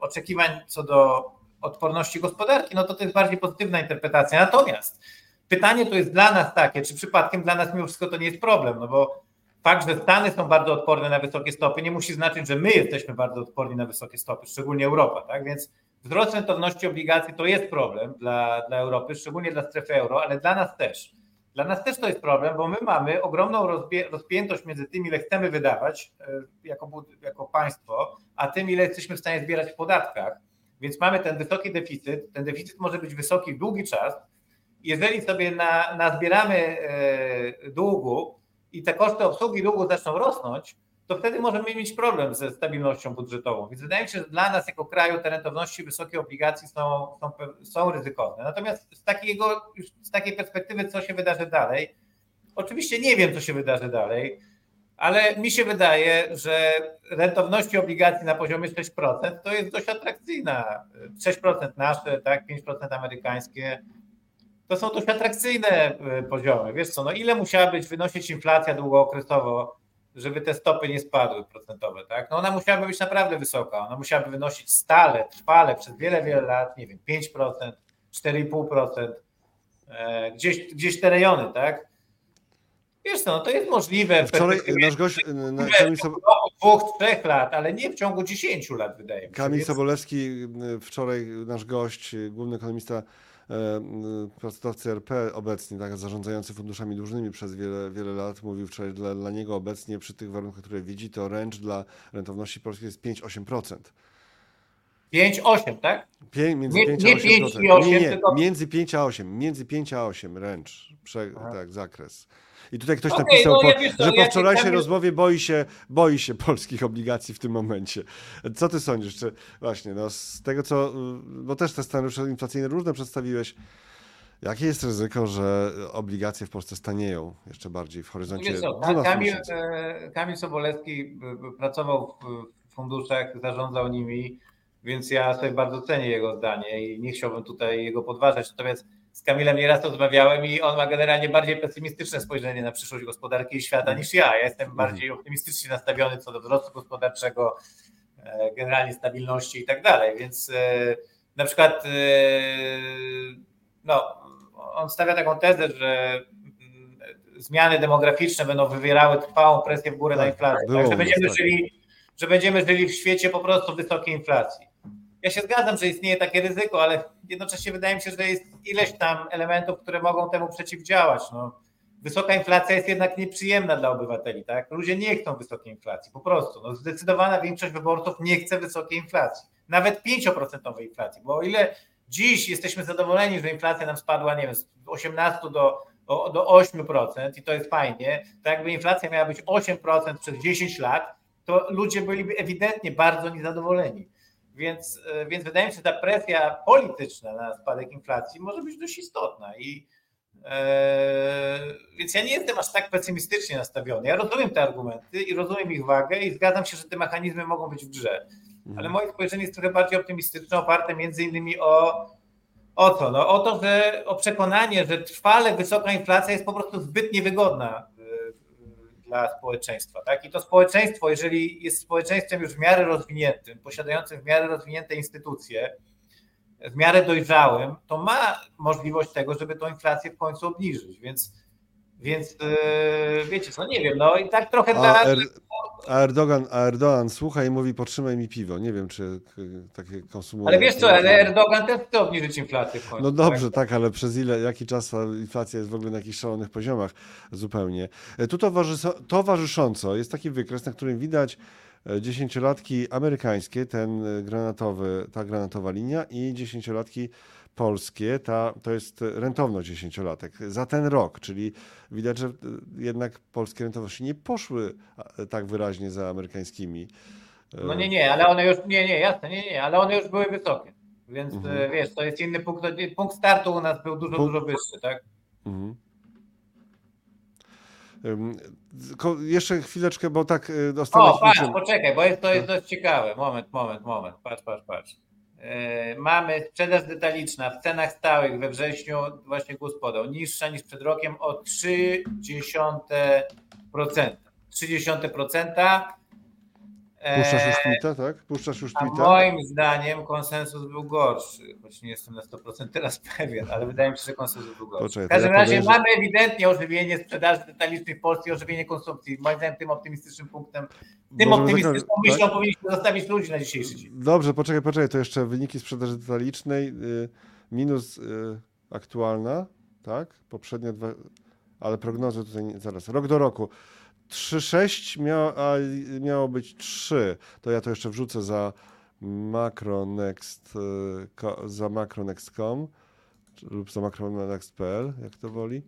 oczekiwań co do odporności gospodarki, no to to jest bardziej pozytywna interpretacja. Natomiast pytanie to jest dla nas takie, czy przypadkiem dla nas mimo wszystko to nie jest problem, no bo fakt, że Stany są bardzo odporne na wysokie stopy, nie musi znaczyć, że my jesteśmy bardzo odporni na wysokie stopy, szczególnie Europa, tak? Więc wzrost rentowności obligacji to jest problem dla, dla Europy, szczególnie dla strefy euro, ale dla nas też. Dla nas też to jest problem, bo my mamy ogromną rozpiętość między tym, ile chcemy wydawać e, jako, jako państwo, a tym, ile jesteśmy w stanie zbierać w podatkach. Więc mamy ten wysoki deficyt. Ten deficyt może być wysoki długi czas. Jeżeli sobie na, nazbieramy e, długu i te koszty obsługi długu zaczną rosnąć, to wtedy możemy mieć problem ze stabilnością budżetową. Więc wydaje mi się, że dla nas jako kraju te rentowności wysokie obligacji są, są, są ryzykowne. Natomiast z, takiego, z takiej perspektywy, co się wydarzy dalej, oczywiście nie wiem, co się wydarzy dalej, ale mi się wydaje, że rentowności obligacji na poziomie 6% to jest dość atrakcyjna. 6% nasze, tak, 5% amerykańskie. To są dość atrakcyjne e, poziomy. Wiesz co, no ile musiała być wynosić inflacja długookresowo, żeby te stopy nie spadły procentowe, tak? No ona musiałaby być naprawdę wysoka, ona musiałaby wynosić stale, trwale przez wiele, wiele lat, nie wiem, 5%, 4,5%, e, gdzieś, gdzieś te rejony, tak? Wiesz co, no to jest możliwe. Wczoraj nasz gość, na, Kamil Sob... dwóch, trzech lat, ale nie w ciągu 10 lat, wydaje mi się. Kamil Sobolewski, wczoraj nasz gość, główny ekonomista E, pracodawcy RP obecnie, tak, zarządzający funduszami dłużnymi przez wiele, wiele lat, mówił wczoraj, dla, dla niego obecnie przy tych warunkach, które widzi, to range dla rentowności polskiej jest 5-8%. 5-8, tak? Pię, między nie, 5 a 8%. Nie, 5 i 8, nie, nie, tylko... między 5 a 8, między 5 a 8 range, Prze, tak, zakres. I tutaj ktoś okay, napisał, no, po, ja że po wczorajszej rozmowie boi się, boi się polskich obligacji w tym momencie. Co ty sądzisz? Czy właśnie, no z tego co, bo też te scenariusze inflacyjne różne przedstawiłeś, Jakie jest ryzyko, że obligacje w Polsce stanieją jeszcze bardziej w horyzoncie? Co, Kamil, e, Kamil Sobolewski pracował w funduszach, zarządzał nimi, więc ja sobie bardzo cenię jego zdanie i nie chciałbym tutaj jego podważać. Natomiast z Kamilem nieraz rozmawiałem i on ma generalnie bardziej pesymistyczne spojrzenie na przyszłość gospodarki i świata niż ja. Ja jestem mhm. bardziej optymistycznie nastawiony co do wzrostu gospodarczego, e, generalnie stabilności i tak dalej. Więc e, na przykład e, no, on stawia taką tezę, że mm, zmiany demograficzne będą wywierały trwałą presję w górę tak, na inflację. Tak, że, będziemy tak. żyli, że będziemy żyli w świecie po prostu wysokiej inflacji. Ja się zgadzam, że istnieje takie ryzyko, ale jednocześnie wydaje mi się, że jest ileś tam elementów, które mogą temu przeciwdziałać. No, wysoka inflacja jest jednak nieprzyjemna dla obywateli, tak? Ludzie nie chcą wysokiej inflacji, po prostu. No, zdecydowana większość wyborców nie chce wysokiej inflacji, nawet 5% inflacji, bo o ile dziś jesteśmy zadowoleni, że inflacja nam spadła, nie wiem, z 18 do, do 8% i to jest fajnie, tak jakby inflacja miała być 8% przez 10 lat, to ludzie byliby ewidentnie bardzo niezadowoleni. Więc, e, więc wydaje mi się, że ta presja polityczna na spadek inflacji może być dość istotna. I, e, więc ja nie jestem aż tak pesymistycznie nastawiony. Ja rozumiem te argumenty i rozumiem ich wagę i zgadzam się, że te mechanizmy mogą być w grze. Mhm. Ale moje spojrzenie jest trochę bardziej optymistyczne, oparte między innymi o, o co? No, o to, że o przekonanie, że trwale wysoka inflacja jest po prostu zbyt niewygodna dla społeczeństwa. Tak? I to społeczeństwo, jeżeli jest społeczeństwem już w miarę rozwiniętym, posiadającym w miarę rozwinięte instytucje, w miarę dojrzałym, to ma możliwość tego, żeby tą inflację w końcu obniżyć. Więc, więc yy, wiecie co, nie wiem, no i tak trochę dla... Er, a Erdogan, a Erdogan słucha i mówi potrzymaj mi piwo. Nie wiem, czy takie konsumuje. Ale wiesz co, ale Erdogan też chce obniżyć inflację w końcu. No dobrze, tak? tak, ale przez ile, jaki czas inflacja jest w ogóle na jakichś szalonych poziomach zupełnie. E, tu towarzysząco jest taki wykres, na którym widać e, dziesięciolatki amerykańskie, ten e, granatowy, ta granatowa linia i dziesięciolatki polskie, ta, to jest rentowność dziesięciolatek za ten rok, czyli widać, że jednak polskie rentowności nie poszły tak wyraźnie za amerykańskimi. No nie, nie, ale one już, nie, nie, jasne, nie, nie, ale one już były wysokie, więc mhm. wiesz, to jest inny punkt, punkt startu u nas był dużo, dużo wyższy, tak? Mhm. Jeszcze chwileczkę, bo tak dostanę. O, patrz, poczekaj, bo jest, to jest dość ciekawe. Moment, moment, moment. Patrz, patrz, patrz. E, mamy sprzedaż detaliczna w cenach stałych we wrześniu, właśnie GUS podał, niższa niż przed rokiem o 0,3%. 0,3%. Puszczasz już tweeta, tak? Puszczasz już A tweeta? moim zdaniem konsensus był gorszy, choć nie jestem na 100% teraz pewien, ale wydaje mi się, że konsensus był gorszy. Poczekaj, w każdym ja razie podejrzę- mamy ewidentnie ożywienie sprzedaży detalicznej w Polsce i ożywienie konsumpcji. Moim zdaniem tym optymistycznym punktem, tym Możemy optymistyczną zakończyć- myślą tak? powinniśmy zostawić ludzi na dzisiejszy dzień. Dobrze, poczekaj, poczekaj, to jeszcze wyniki sprzedaży detalicznej. y, Minus y, aktualna, tak? Poprzednie dwa, ale prognozy tutaj zaraz. Rok do roku. 3,6 miało, a miało być 3. To ja to jeszcze wrzucę za Macronext, ko- za macronext.com lub za macronext.pl, jak to woli.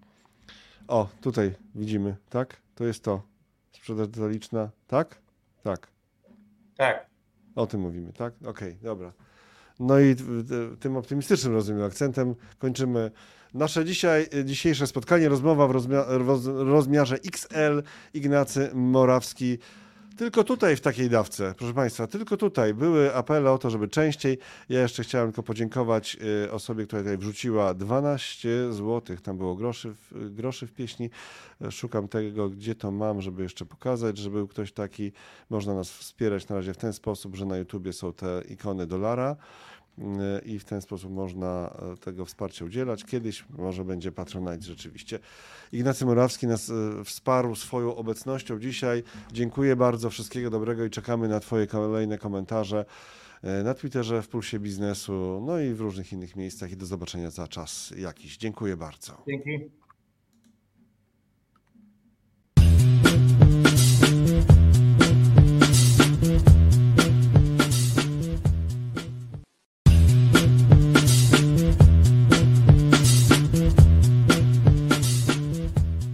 O, tutaj widzimy, tak? To jest to. Sprzedaż detaliczna, tak? Tak. Tak. O tym mówimy, tak? Okej, dobra. No i tym optymistycznym, rozumiem, akcentem kończymy nasze dzisiaj, dzisiejsze spotkanie. Rozmowa w rozmia roz rozmiarze XL. Ignacy Morawski. Tylko tutaj w takiej dawce, proszę Państwa, tylko tutaj były apele o to, żeby częściej. Ja jeszcze chciałem tylko podziękować y, osobie, która tutaj wrzuciła 12 zł. Tam było groszy w, groszy w pieśni. Szukam tego, gdzie to mam, żeby jeszcze pokazać, że był ktoś taki. Można nas wspierać na razie w ten sposób, że na YouTubie są te ikony dolara y, i w ten sposób można e, tego wsparcia udzielać. Kiedyś może będzie Patronite rzeczywiście. Ignacy Morawski nas e, wsparł swoją obecnością dzisiaj. Dziękuję bardzo, wszystkiego dobrego i czekamy na Twoje kolejne komentarze e, na Twitterze, w Pulsie Biznesu, no i w różnych innych miejscach i do zobaczenia za czas jakiś. Dziękuję bardzo. Dzięki.